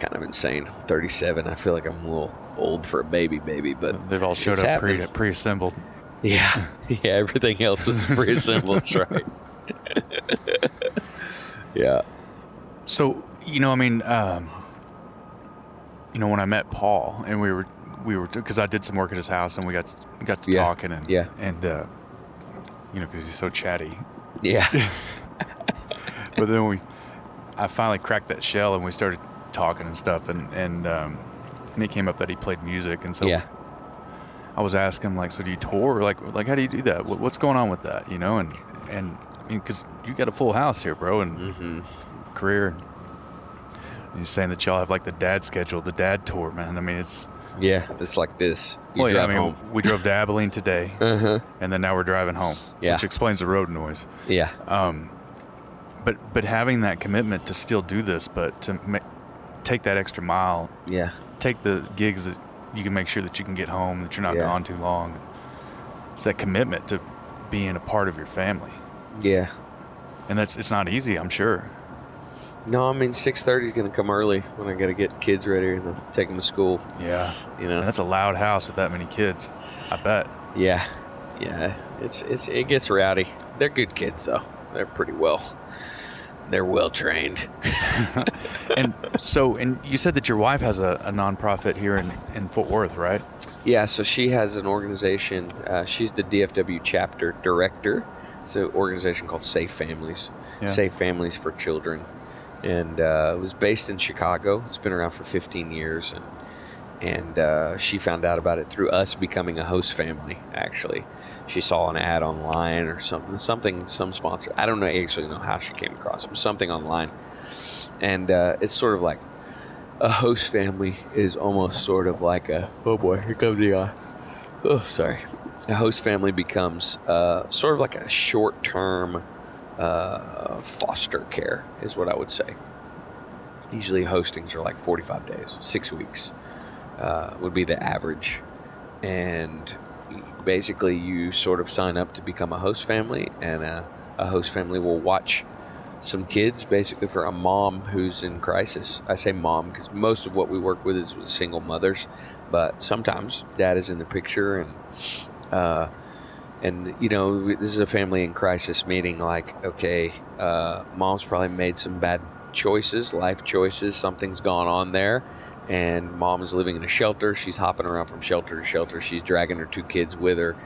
[SPEAKER 4] kind of insane. 37. I feel like I'm a little old for a baby baby, but
[SPEAKER 1] They've all showed up pre, pre-assembled.
[SPEAKER 4] Yeah, yeah. Everything else is pre-assembled. That's right. yeah,
[SPEAKER 1] So you know, I mean, um, you know, when I met Paul and we were we were because I did some work at his house and we got we got to
[SPEAKER 4] Yeah.
[SPEAKER 1] talking and
[SPEAKER 4] Yeah.
[SPEAKER 1] and uh, you know because he's so chatty.
[SPEAKER 4] yeah,
[SPEAKER 1] But then we, I finally cracked that shell and we started talking and stuff and and um, and it came up that he played music and so
[SPEAKER 4] yeah,
[SPEAKER 1] I was asking him like, so do you tour? Like, like how do you do that? What, what's going on with that? You know, and and I mean, because you got a full house here, bro, and
[SPEAKER 4] Mm-hmm.
[SPEAKER 1] career. And you're saying that y'all have like the dad schedule, the dad tour, man. I mean, it's
[SPEAKER 4] yeah. It's like this. You
[SPEAKER 1] well, yeah, I mean,
[SPEAKER 4] home.
[SPEAKER 1] we drove to Abilene today,
[SPEAKER 4] Uh-huh.
[SPEAKER 1] and then now we're driving home,
[SPEAKER 4] Yeah.
[SPEAKER 1] which explains the road noise.
[SPEAKER 4] Yeah, Um,
[SPEAKER 1] But but having that commitment to still do this, but to ma- take that extra mile,
[SPEAKER 4] yeah,
[SPEAKER 1] take the gigs that you can make sure that you can get home, that you're not
[SPEAKER 4] Yeah.
[SPEAKER 1] gone too long. It's that commitment to being a part of your family.
[SPEAKER 4] yeah.
[SPEAKER 1] and that's it's not easy i'm sure
[SPEAKER 4] No, I mean six thirty is gonna come early when I gotta get kids ready and take them to school.
[SPEAKER 1] yeah
[SPEAKER 4] You know.
[SPEAKER 1] and that's a loud house with that many kids i bet
[SPEAKER 4] Yeah, yeah. It's it's it gets rowdy. They're good kids though. They're pretty well. They're well trained.
[SPEAKER 1] and so and you said that your wife has a, a nonprofit here in, in fort worth right
[SPEAKER 4] Yeah, so she has an organization. Uh, she's the DFW chapter director. It's an organization called Safe Families,
[SPEAKER 1] Yeah.
[SPEAKER 4] Safe Families for Children, and uh, it was based in Chicago. It's been around for 15 years, and and uh, she found out about it through us becoming a host family. Actually, she saw an ad online or something, something, some sponsor. I don't know actually know how she came across it. Something online, and uh, it's sort of like a host family is almost sort of like a oh boy here comes the uh, oh sorry a host family becomes uh, sort of like a short term uh, foster care is what I would say. Usually hostings are like 45 days, six weeks uh, would be the average, and basically you sort of sign up to become a host family, and uh, a host family will watch some kids basically for a mom who's in crisis. I say mom because most of what we work with is with single mothers, but sometimes dad is in the picture and uh, and you know this is a family in crisis meaning like okay uh, mom's probably made some bad choices life choices something's gone on there and mom is living in a shelter. She's hopping around from shelter to shelter. She's dragging her two kids with her.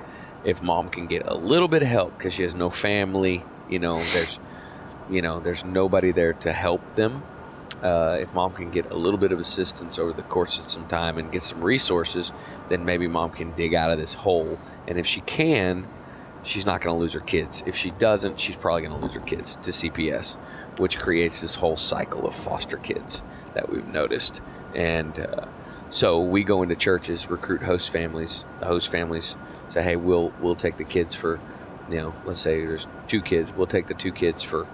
[SPEAKER 4] If mom can get a little bit of help because she has no family you know there's you know there's nobody there to help them uh, if mom can get a little bit of assistance over the course of some time and get some resources then maybe mom can dig out of this hole. And if she can she's not going to lose her kids. If she doesn't she's probably going to lose her kids to cps which creates this whole cycle of foster kids that we've noticed and uh, so we go into churches recruit host families the host families say hey we'll we'll take the kids for you know let's say there's two kids we'll take the two kids for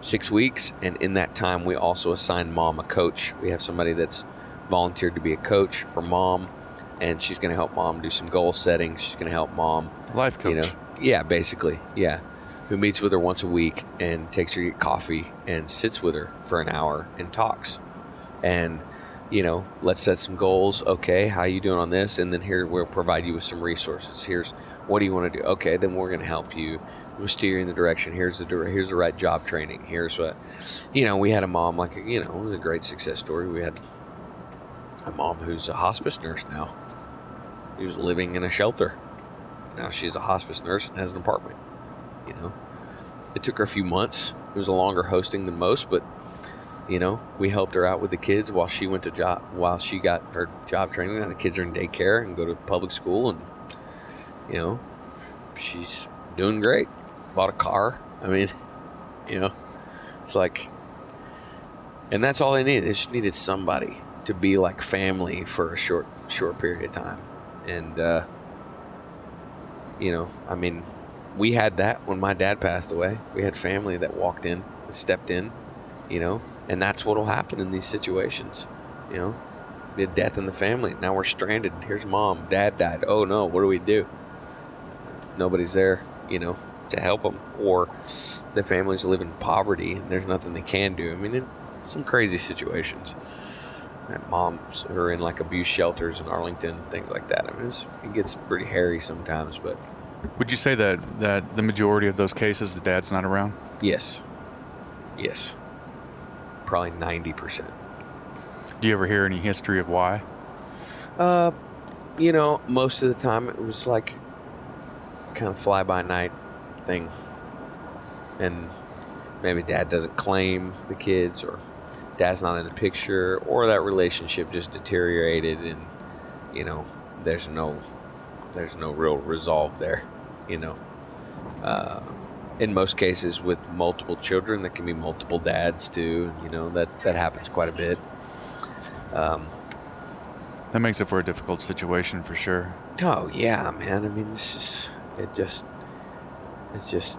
[SPEAKER 4] six weeks and in that time we also assign mom a coach we have somebody that's volunteered to be a coach for mom and she's going to help mom do some goal setting. She's going to help mom
[SPEAKER 1] Life coach.
[SPEAKER 4] you know, yeah, basically, yeah. Who meets with her once a week and takes her to get coffee and sits with her for an hour and talks, and you know, let's set some goals. Okay, how are you doing on this? And then here we'll provide you with some resources. Here's what do you want to do? Okay, then we're going to help you. We'll steer you in the direction. Here's the here's the right job training. Here's what, you know. We had a mom like you know, it was a great success story. We had a mom who's a hospice nurse now. Was living in a shelter now she's a hospice nurse and has an apartment. You know, it took her a few months. It was a longer hosting than most, but you know, we helped her out with the kids while she went to job while she got her job training. And the kids are in daycare and go to public school, and you know, she's doing great. Bought a car. I mean, you know, it's like, and that's all they needed. They just needed somebody to be like family for a short short period of time, and. uh you know, I mean, we had that when my dad passed away. We had family that walked in, stepped in, you know, and that's what'll happen in these situations. You know, we had death in the family. Now we're stranded. Here's mom. Dad died. Oh no, what do we do? Nobody's there, you know, to help them, or the families live in poverty and there's nothing they can do. I mean, some crazy situations. And moms are in like abuse shelters in Arlington, things like that. I mean, it gets pretty hairy sometimes, but
[SPEAKER 1] Would you say that that the majority of those cases the dad's not around?
[SPEAKER 4] Yes. Yes. Probably 90%.
[SPEAKER 1] Do you ever hear any history of why?
[SPEAKER 4] Uh, you know, most of the time it was like kind of fly by night thing. And maybe dad doesn't claim the kids or dad's not in the picture or that relationship just deteriorated and you know, there's no there's no real resolve there, you know. Uh, in most cases with multiple children, there can be multiple dads too. You know that that happens quite a bit. Um,
[SPEAKER 1] That makes it for a difficult situation for sure.
[SPEAKER 4] oh yeah, man. I mean, it's just it just it's just.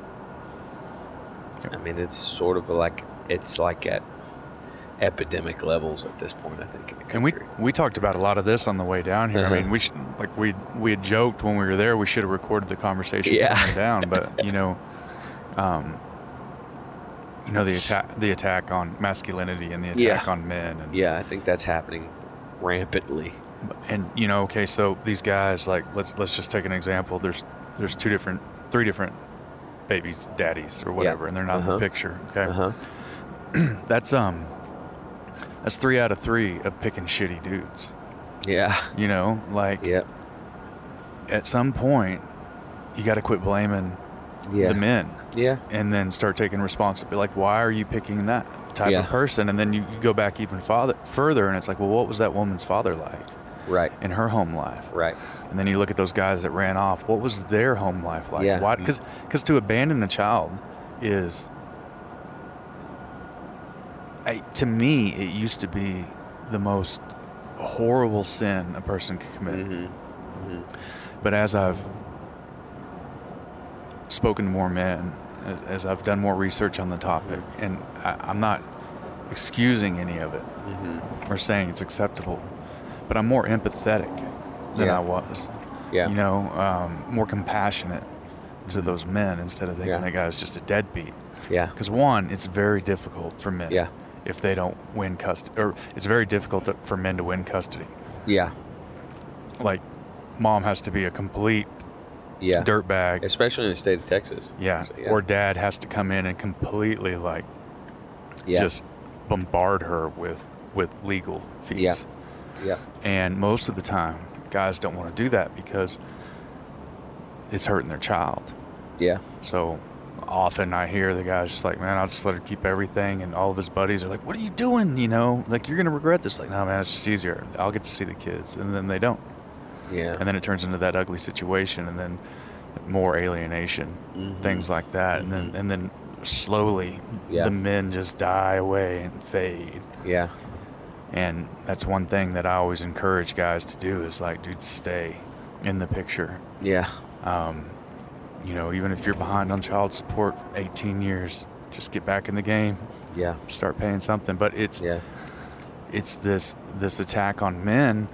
[SPEAKER 4] I mean, it's sort of like it's like at epidemic levels at this point. I think. In
[SPEAKER 1] And we we talked about a lot of this on the way down here.
[SPEAKER 4] Uh-huh.
[SPEAKER 1] I mean, we should, like we we had joked when we were there. We should have recorded the conversation
[SPEAKER 4] Yeah.
[SPEAKER 1] down, but you know, um, you know the attack the attack on masculinity and the attack
[SPEAKER 4] Yeah.
[SPEAKER 1] on men. And,
[SPEAKER 4] yeah, I think that's happening rampantly.
[SPEAKER 1] and you know, okay, so these guys like let's let's just take an example. There's there's two different, three different babies, daddies or whatever, and they're not in
[SPEAKER 4] Uh-huh.
[SPEAKER 1] the picture. Okay,
[SPEAKER 4] Uh huh.
[SPEAKER 1] that's um, that's three out of three of picking shitty dudes.
[SPEAKER 4] Yeah.
[SPEAKER 1] You know, like
[SPEAKER 4] Yep.
[SPEAKER 1] at some point, you got to quit blaming
[SPEAKER 4] Yeah.
[SPEAKER 1] the men
[SPEAKER 4] Yeah.
[SPEAKER 1] and then start taking responsibility. Like, why are you picking that type
[SPEAKER 4] Yeah.
[SPEAKER 1] of person? And then you, you go back even farther, further, and it's like, well, what was that woman's father like
[SPEAKER 4] Right.
[SPEAKER 1] in her home life?
[SPEAKER 4] Right.
[SPEAKER 1] And then you look at those guys that ran off. What was their home life like?
[SPEAKER 4] Yeah.
[SPEAKER 1] Why? Because to abandon a child is, I, to me, it used to be the most horrible sin a person could commit.
[SPEAKER 4] Mm-hmm.
[SPEAKER 1] But as I've spoken to more men, as- I've done more research on the topic, and I, I'm not excusing any of it
[SPEAKER 4] Mm-hmm.
[SPEAKER 1] or saying it's acceptable, but I'm more empathetic than
[SPEAKER 4] Yeah.
[SPEAKER 1] I was.
[SPEAKER 4] Yeah.
[SPEAKER 1] You know, um, more compassionate to those men instead of thinking
[SPEAKER 4] Yeah.
[SPEAKER 1] that guy was just a deadbeat.
[SPEAKER 4] Yeah.
[SPEAKER 1] Because one, it's very difficult for men.
[SPEAKER 4] Yeah.
[SPEAKER 1] If they don't win custody, or it's very difficult to, for men to win custody.
[SPEAKER 4] Yeah.
[SPEAKER 1] Like, mom has to be a complete
[SPEAKER 4] Yeah.
[SPEAKER 1] dirtbag.
[SPEAKER 4] Especially in the state of Texas.
[SPEAKER 1] Yeah.
[SPEAKER 4] So,
[SPEAKER 1] Or dad has to come in and completely like
[SPEAKER 4] yeah.
[SPEAKER 1] just bombard her with with legal fees.
[SPEAKER 4] Yeah. Yeah.
[SPEAKER 1] And most of the time, guys don't want to do that because it's hurting their child.
[SPEAKER 4] Yeah.
[SPEAKER 1] So often I hear the guys just like, man, I'll just let her keep everything. And all of his buddies are like, what are you doing? You know, like you're going to regret this. Like, no, man, it's just easier. I'll get to see the kids. And then they don't.
[SPEAKER 4] Yeah.
[SPEAKER 1] And then it turns into that ugly situation. And then more alienation,
[SPEAKER 4] Mhm.
[SPEAKER 1] things like that. And then, and then slowly
[SPEAKER 4] Yeah.
[SPEAKER 1] the men just die away and fade.
[SPEAKER 4] yeah.
[SPEAKER 1] And that's one thing that I always encourage guys to do is like, dude, stay in the picture.
[SPEAKER 4] Yeah.
[SPEAKER 1] Um, you know, even if you're behind on child support 18 years, just get back in the game,
[SPEAKER 4] Yeah.
[SPEAKER 1] start paying something. But it's
[SPEAKER 4] Yeah.
[SPEAKER 1] it's this this attack on men,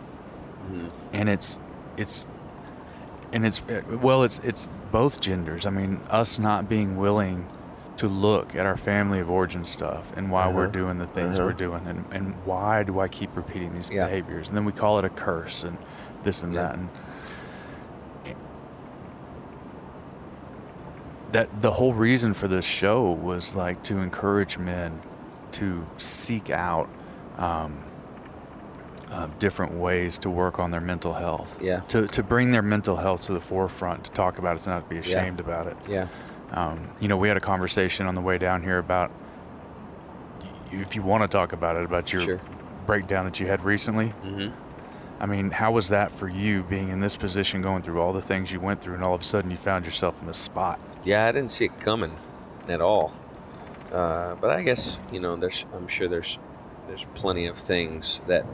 [SPEAKER 4] Mhm.
[SPEAKER 1] and it's it's and it's well it's it's both genders i mean us not being willing to look at our family of origin stuff and why we're
[SPEAKER 4] Uh-huh.
[SPEAKER 1] doing the things
[SPEAKER 4] Uh-huh.
[SPEAKER 1] we're doing and, and why do i keep repeating these
[SPEAKER 4] Yeah.
[SPEAKER 1] behaviors and then we call it a curse and this and
[SPEAKER 4] Yeah.
[SPEAKER 1] that and that the whole reason for this show was like to encourage men to seek out um, uh, different ways to work on their mental health.
[SPEAKER 4] Yeah.
[SPEAKER 1] To, to bring their mental health to the forefront, to talk about it, to not be ashamed about it.
[SPEAKER 4] Yeah.
[SPEAKER 1] Um, you know, we had a conversation on the way down here about if you want to talk about it, about your
[SPEAKER 4] Sure.
[SPEAKER 1] breakdown that you had recently.
[SPEAKER 4] Mm-hmm.
[SPEAKER 1] I mean, how was that for you being in this position, going through all the things you went through, and all of a sudden you found yourself in this spot?
[SPEAKER 4] Yeah, I didn't see it coming at all. Uh, but I guess you know, there's I'm sure there's there's plenty of things that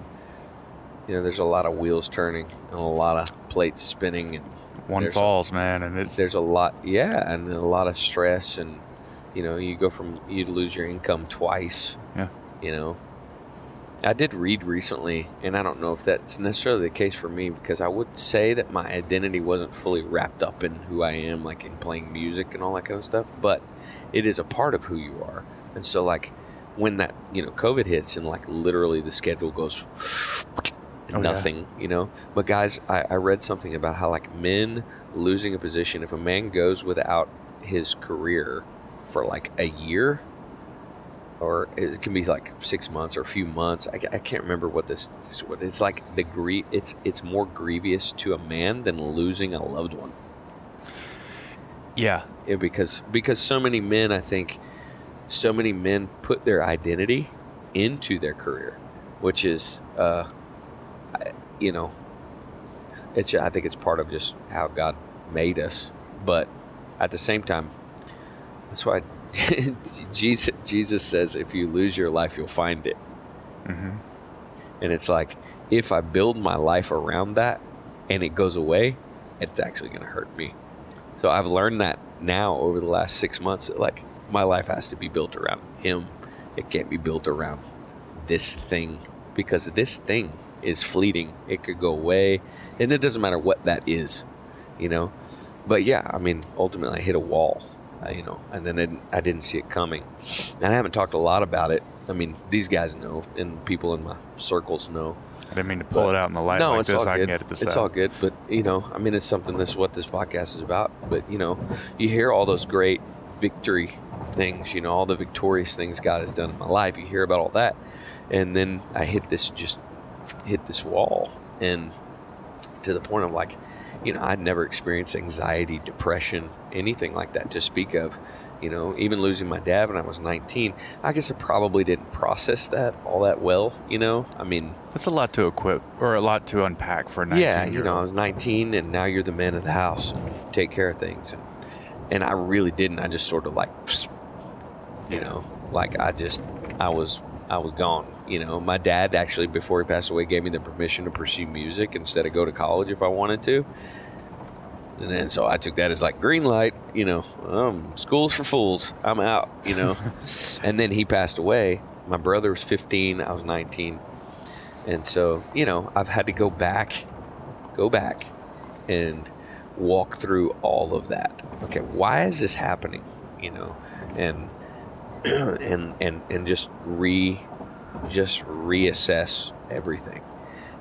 [SPEAKER 4] you know. There's a lot of wheels turning and a lot of plates spinning, and
[SPEAKER 1] One
[SPEAKER 4] There's a-
[SPEAKER 1] falls, man, and it's
[SPEAKER 4] there's a lot, yeah, and a lot of stress, and you know, you go from you lose your income twice.
[SPEAKER 1] yeah.
[SPEAKER 4] You know, I did read recently, and I don't know if that's necessarily the case for me because I would say that my identity wasn't fully wrapped up in who I am, like in playing music and all that kind of stuff. But it is a part of who you are, and so like when that you know COVID hits and like literally the schedule goes.
[SPEAKER 1] Oh, yeah.
[SPEAKER 4] nothing, you know. But guys, I, I read something about how like men losing a position. If a man goes without his career for like a year, or it can be like six months or a few months. I, I can't remember what this. this what it's like. The grie- It's it's more grievous to a man than losing a loved one.
[SPEAKER 1] Yeah.
[SPEAKER 4] Yeah, because because so many men, I think, so many men put their identity into their career, which is, uh, I, you know, it's I think it's part of just how God made us, but at the same time, that's why Jesus Jesus says, if you lose your life, you'll find it,
[SPEAKER 1] hmm
[SPEAKER 4] and it's like if I build my life around that and it goes away, it's actually going to hurt me. So I've learned that now over the last six months. That like my life has to be built around him. It can't be built around this thing because this thing is fleeting. It could go away, and it doesn't matter what that is, you know. But yeah, I mean, ultimately, I hit a wall, Uh, you know, and then it, I didn't see it coming. And I haven't talked a lot about it. I mean, these guys know, and people in my circles know.
[SPEAKER 1] I didn't mean to pull it out in the light
[SPEAKER 4] no,
[SPEAKER 1] like
[SPEAKER 4] it's
[SPEAKER 1] this.
[SPEAKER 4] all
[SPEAKER 1] I
[SPEAKER 4] good.
[SPEAKER 1] this
[SPEAKER 4] it's
[SPEAKER 1] out.
[SPEAKER 4] all good, but you know, I mean, it's something. This is what this podcast is about. But you know, you hear all those great victory things. You know, all the victorious things God has done in my life. You hear about all that, and then I hit this just hit this wall, and to the point of like, you know, I'd never experienced anxiety, depression, anything like that to speak of. You know, even losing my dad when I was 19, I guess I probably didn't process that all that well. You know, I mean,
[SPEAKER 1] That's a lot to equip or a lot to unpack for 19
[SPEAKER 4] yeah, you know, I was 19, and now you're the man of the house, and take care of things, and, and I really didn't. I just sort of like, you know, like I just, I was, I was gone. You know, my dad actually, before he passed away, gave me the permission to pursue music instead of go to college if I wanted to. And then so I took that as like green light, you know, um, school's for fools. I'm out, you know. and then he passed away. My brother was 15, I was 19. And so, you know, I've had to go back, go back and walk through all of that. Okay, why is this happening? You know, and and and and just re just reassess everything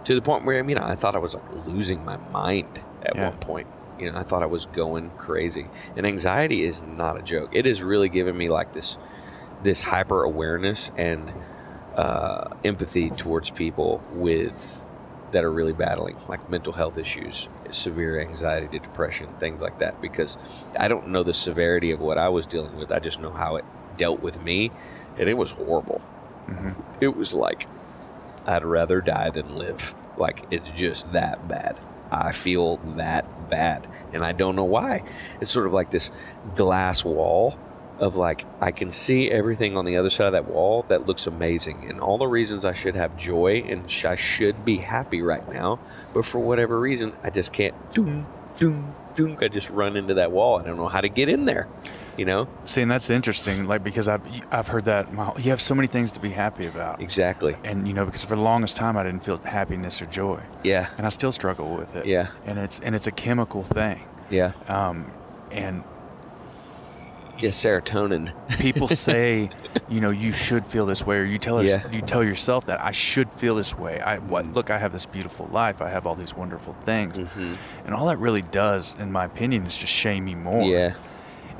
[SPEAKER 4] to the point where I mean I thought I was like losing my mind at
[SPEAKER 1] Yeah.
[SPEAKER 4] one point. You know, I thought I was going crazy. And anxiety is not a joke. It has really given me like this this hyper awareness and uh, empathy towards people with that are really battling like mental health issues, severe anxiety, to depression, things like that. Because I don't know the severity of what I was dealing with. I just know how it dealt with me, and it was horrible.
[SPEAKER 1] Mhm.
[SPEAKER 4] It was like I'd rather die than live. Like it's just that bad. I feel that bad, and I don't know why. It's sort of like this glass wall of like I can see everything on the other side of that wall that looks amazing, and all the reasons I should have joy and sh- I should be happy right now, but for whatever reason I just can't. Doom, doom, doom. I just run into that wall. I don't know how to get in there. You know?
[SPEAKER 1] See, and that's interesting, like because I've I've heard that my, you have so many things to be happy about,
[SPEAKER 4] Exactly.
[SPEAKER 1] and you know because for the longest time I didn't feel happiness or joy,
[SPEAKER 4] Yeah.
[SPEAKER 1] and I still struggle with it.
[SPEAKER 4] Yeah.
[SPEAKER 1] and it's and it's a chemical thing,
[SPEAKER 4] Yeah.
[SPEAKER 1] um, and
[SPEAKER 4] Yeah. Serotonin.
[SPEAKER 1] people say, you know, you should feel this way, or you tell us,
[SPEAKER 4] Yeah.
[SPEAKER 1] you tell yourself that I should feel this way. I what look, I have this beautiful life. I have all these wonderful things, and all that really does, in my opinion, is just shame me more.
[SPEAKER 4] Yeah.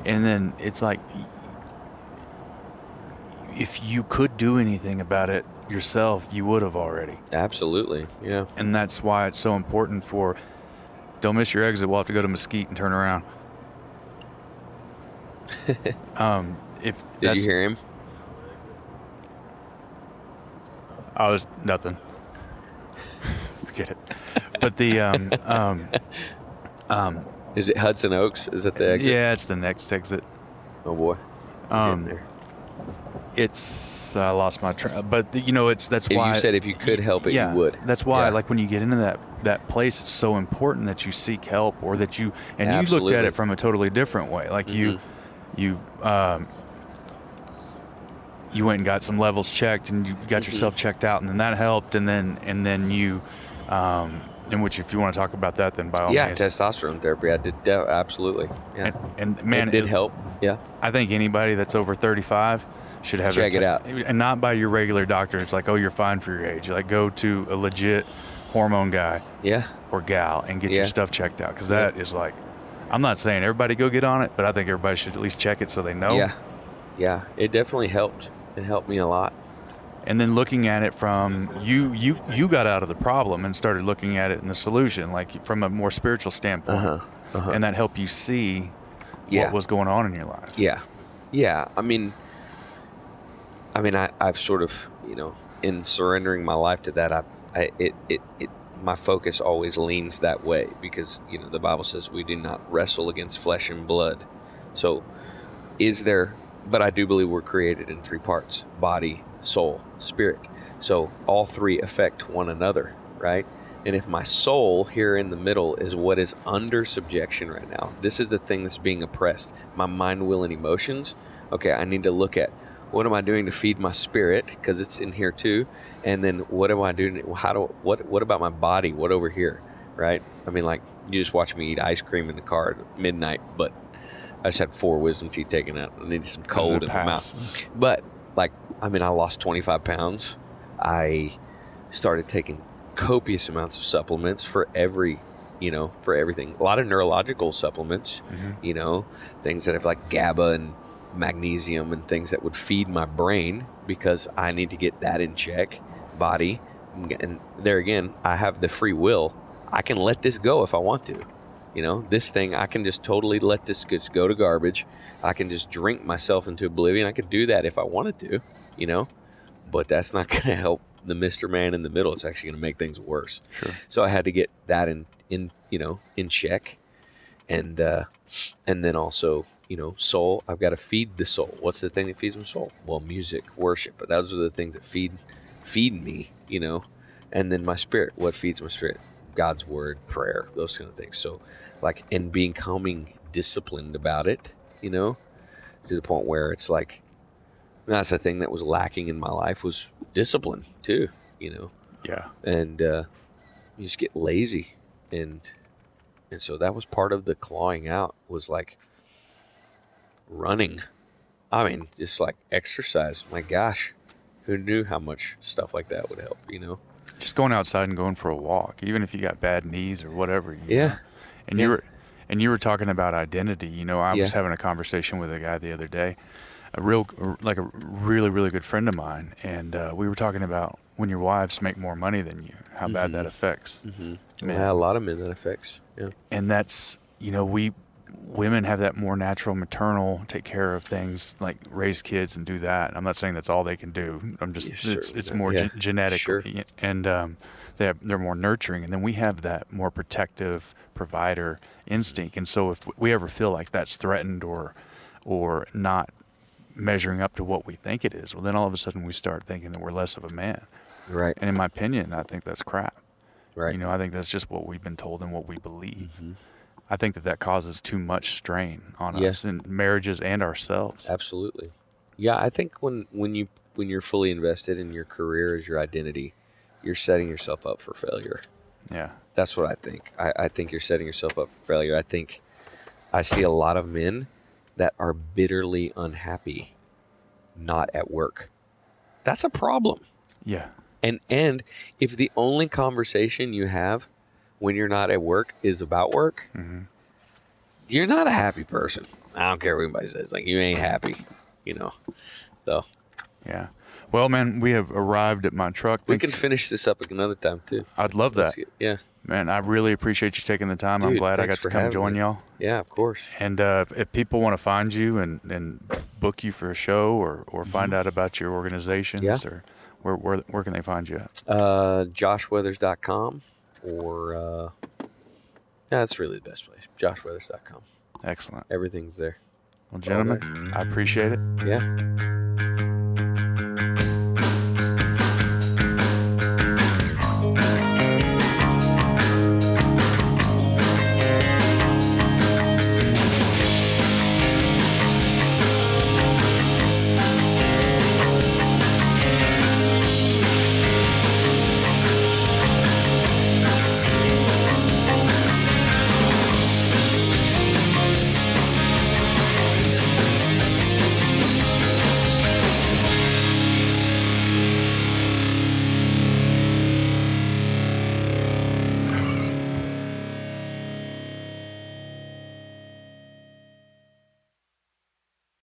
[SPEAKER 1] And then it's like, if you could do anything about it yourself, you would have already.
[SPEAKER 4] Absolutely. Yeah.
[SPEAKER 1] And that's why it's so important for. Don't miss your exit. We'll have to go to Mesquite and turn around. um, if
[SPEAKER 4] Did you hear him?
[SPEAKER 1] I was nothing. Forget it. But the um, um,
[SPEAKER 4] Is it Hudson Oaks? Is that the exit?
[SPEAKER 1] yeah, it's the next exit.
[SPEAKER 4] Oh boy.
[SPEAKER 1] Um,
[SPEAKER 4] there.
[SPEAKER 1] It's I lost my train, but you know it's that's
[SPEAKER 4] If
[SPEAKER 1] why
[SPEAKER 4] you said if you could help it,
[SPEAKER 1] yeah,
[SPEAKER 4] you would.
[SPEAKER 1] That's why,
[SPEAKER 4] Yeah.
[SPEAKER 1] like when you get into that that place, it's so important that you seek help, or that you and you looked at it from a totally different way. Like you,
[SPEAKER 4] Mm-hmm.
[SPEAKER 1] you, um, you went and got some levels checked, and you got
[SPEAKER 4] Mm-hmm.
[SPEAKER 1] yourself checked out, and then that helped, and then and then you, um, in which if you want to talk about that, then by all
[SPEAKER 4] yeah,
[SPEAKER 1] means.
[SPEAKER 4] testosterone therapy. I did de- absolutely. Yeah.
[SPEAKER 1] and, and man,
[SPEAKER 4] it did
[SPEAKER 1] it-
[SPEAKER 4] help. Yeah.
[SPEAKER 1] I think anybody that's over 35 should have
[SPEAKER 4] Check
[SPEAKER 1] their
[SPEAKER 4] it out.
[SPEAKER 1] and not by your regular doctor. It's like, oh, you're fine for your age. Like, go to a legit hormone guy
[SPEAKER 4] Yeah.
[SPEAKER 1] or gal and get
[SPEAKER 4] Yeah.
[SPEAKER 1] your stuff checked out because
[SPEAKER 4] Yeah.
[SPEAKER 1] that is like, I'm not saying everybody go get on it, but I think everybody should at least check it so they know.
[SPEAKER 4] Yeah. Yeah. It definitely helped. It helped me a lot.
[SPEAKER 1] And then looking at it from you, you you got out of the problem and started looking at it in the solution, like from a more spiritual standpoint,
[SPEAKER 4] Uh-huh.
[SPEAKER 1] and that helped you see
[SPEAKER 4] Yeah.
[SPEAKER 1] what was going on in your life.
[SPEAKER 4] Yeah, yeah. I mean, I mean, I, I've sort of, you know, in surrendering my life to that, I, I it, it, it, my focus always leans that way because you know the Bible says we do not wrestle against flesh and blood. So, is there? But I do believe we're created in three parts: body, soul, spirit. So all three affect one another, right? And if my soul here in the middle is what is under subjection right now, this is the thing that's being oppressed, my mind, will, and emotions. Okay, I need to look at what am I doing to feed my spirit because it's in here too, and then what am I doing? How do what what about my body? What over here, right? I mean, like you just watch me eat ice cream in the car at midnight, but I just had four wisdom teeth taken out. I needed some cold in my mouth. But like, I mean, I lost 25 pounds. I started taking copious amounts of supplements for every, you know, for everything. A lot of neurological supplements, mm-hmm. you know, things that have like GABA and magnesium and things that would feed my brain because I need to get that in check, body. And there again, I have the free will. I can let this go if I want to. You know, this thing, I can just totally let this go to garbage. I can just drink myself into oblivion. I could do that if I wanted to, you know, but that's not going to help the Mr. Man in the middle. It's actually going to make things worse.
[SPEAKER 1] Sure.
[SPEAKER 4] So I had to get that in, in you know, in check. And, uh, and then also, you know, soul, I've got to feed the soul. What's the thing that feeds my soul? Well, music, worship. But those are the things that feed, feed me, you know, and then my spirit. What feeds my spirit? God's word, prayer, those kind of things. So, like, and becoming disciplined about it, you know, to the point where it's like, that's the thing that was lacking in my life was discipline too, you know,
[SPEAKER 1] Yeah.
[SPEAKER 4] and uh, you just get lazy, and and so that was part of the clawing out was like running. I mean, just like exercise. My gosh, who knew how much stuff like that would help? You know?
[SPEAKER 1] just going outside and going for a walk, even if you got bad knees or whatever.
[SPEAKER 4] Yeah.
[SPEAKER 1] know. And
[SPEAKER 4] Yeah.
[SPEAKER 1] you were, and you were talking about identity. You know, I was having a conversation with a guy the other day, a real, like a really, really good friend of mine, and uh, we were talking about when your wives make more money than you, how bad that affects.
[SPEAKER 4] Mm-hmm. Yeah, a lot of men that affects. Yeah.
[SPEAKER 1] And that's, you know, we women have that more natural maternal take care of things like raise kids and do that. I'm not saying that's all they can do. I'm just
[SPEAKER 4] Yeah,
[SPEAKER 1] it's it's more
[SPEAKER 4] Yeah,
[SPEAKER 1] ge- genetic
[SPEAKER 4] sure.
[SPEAKER 1] and um, they have, they're more nurturing and then we have that more protective provider instinct. And so if we ever feel like that's threatened or or not measuring up to what we think it is, well then all of a sudden we start thinking that we're less of a man.
[SPEAKER 4] Right.
[SPEAKER 1] And in my opinion, I think that's crap.
[SPEAKER 4] Right.
[SPEAKER 1] You know, I think that's just what we've been told and what we believe.
[SPEAKER 4] Mm-hmm.
[SPEAKER 1] I think that that causes too much strain on
[SPEAKER 4] Yeah.
[SPEAKER 1] us in marriages and ourselves.
[SPEAKER 4] Absolutely. Yeah, I think when when you when you're fully invested in your career as your identity, you're setting yourself up for failure.
[SPEAKER 1] Yeah.
[SPEAKER 4] That's what I think. I, I think you're setting yourself up for failure. I think I see a lot of men that are bitterly unhappy not at work. That's a problem.
[SPEAKER 1] Yeah.
[SPEAKER 4] And and if the only conversation you have when you're not at work is about work, mm-hmm. you're not a happy person. I don't care what anybody says. Like you ain't happy, you know. So
[SPEAKER 1] Yeah. Well, man, we have arrived at my truck.
[SPEAKER 4] we can finish this up another time too.
[SPEAKER 1] I'd love that.
[SPEAKER 4] Yeah,
[SPEAKER 1] Man, I really appreciate you taking the time. I'm glad I got to come join
[SPEAKER 4] me.
[SPEAKER 1] y'all.
[SPEAKER 4] yeah, of course.
[SPEAKER 1] And uh, if people want to find you and, and book you for a show or, or find out about your organizations
[SPEAKER 4] Mm-hmm. Yeah.
[SPEAKER 1] or where, where where can they find you at?
[SPEAKER 4] Uh, joshweathers.com or uh, yeah, that's really the best place. Joshweathers.com.
[SPEAKER 1] Excellent.
[SPEAKER 4] Everything's there.
[SPEAKER 1] Well, gentlemen, I appreciate it.
[SPEAKER 4] Yeah.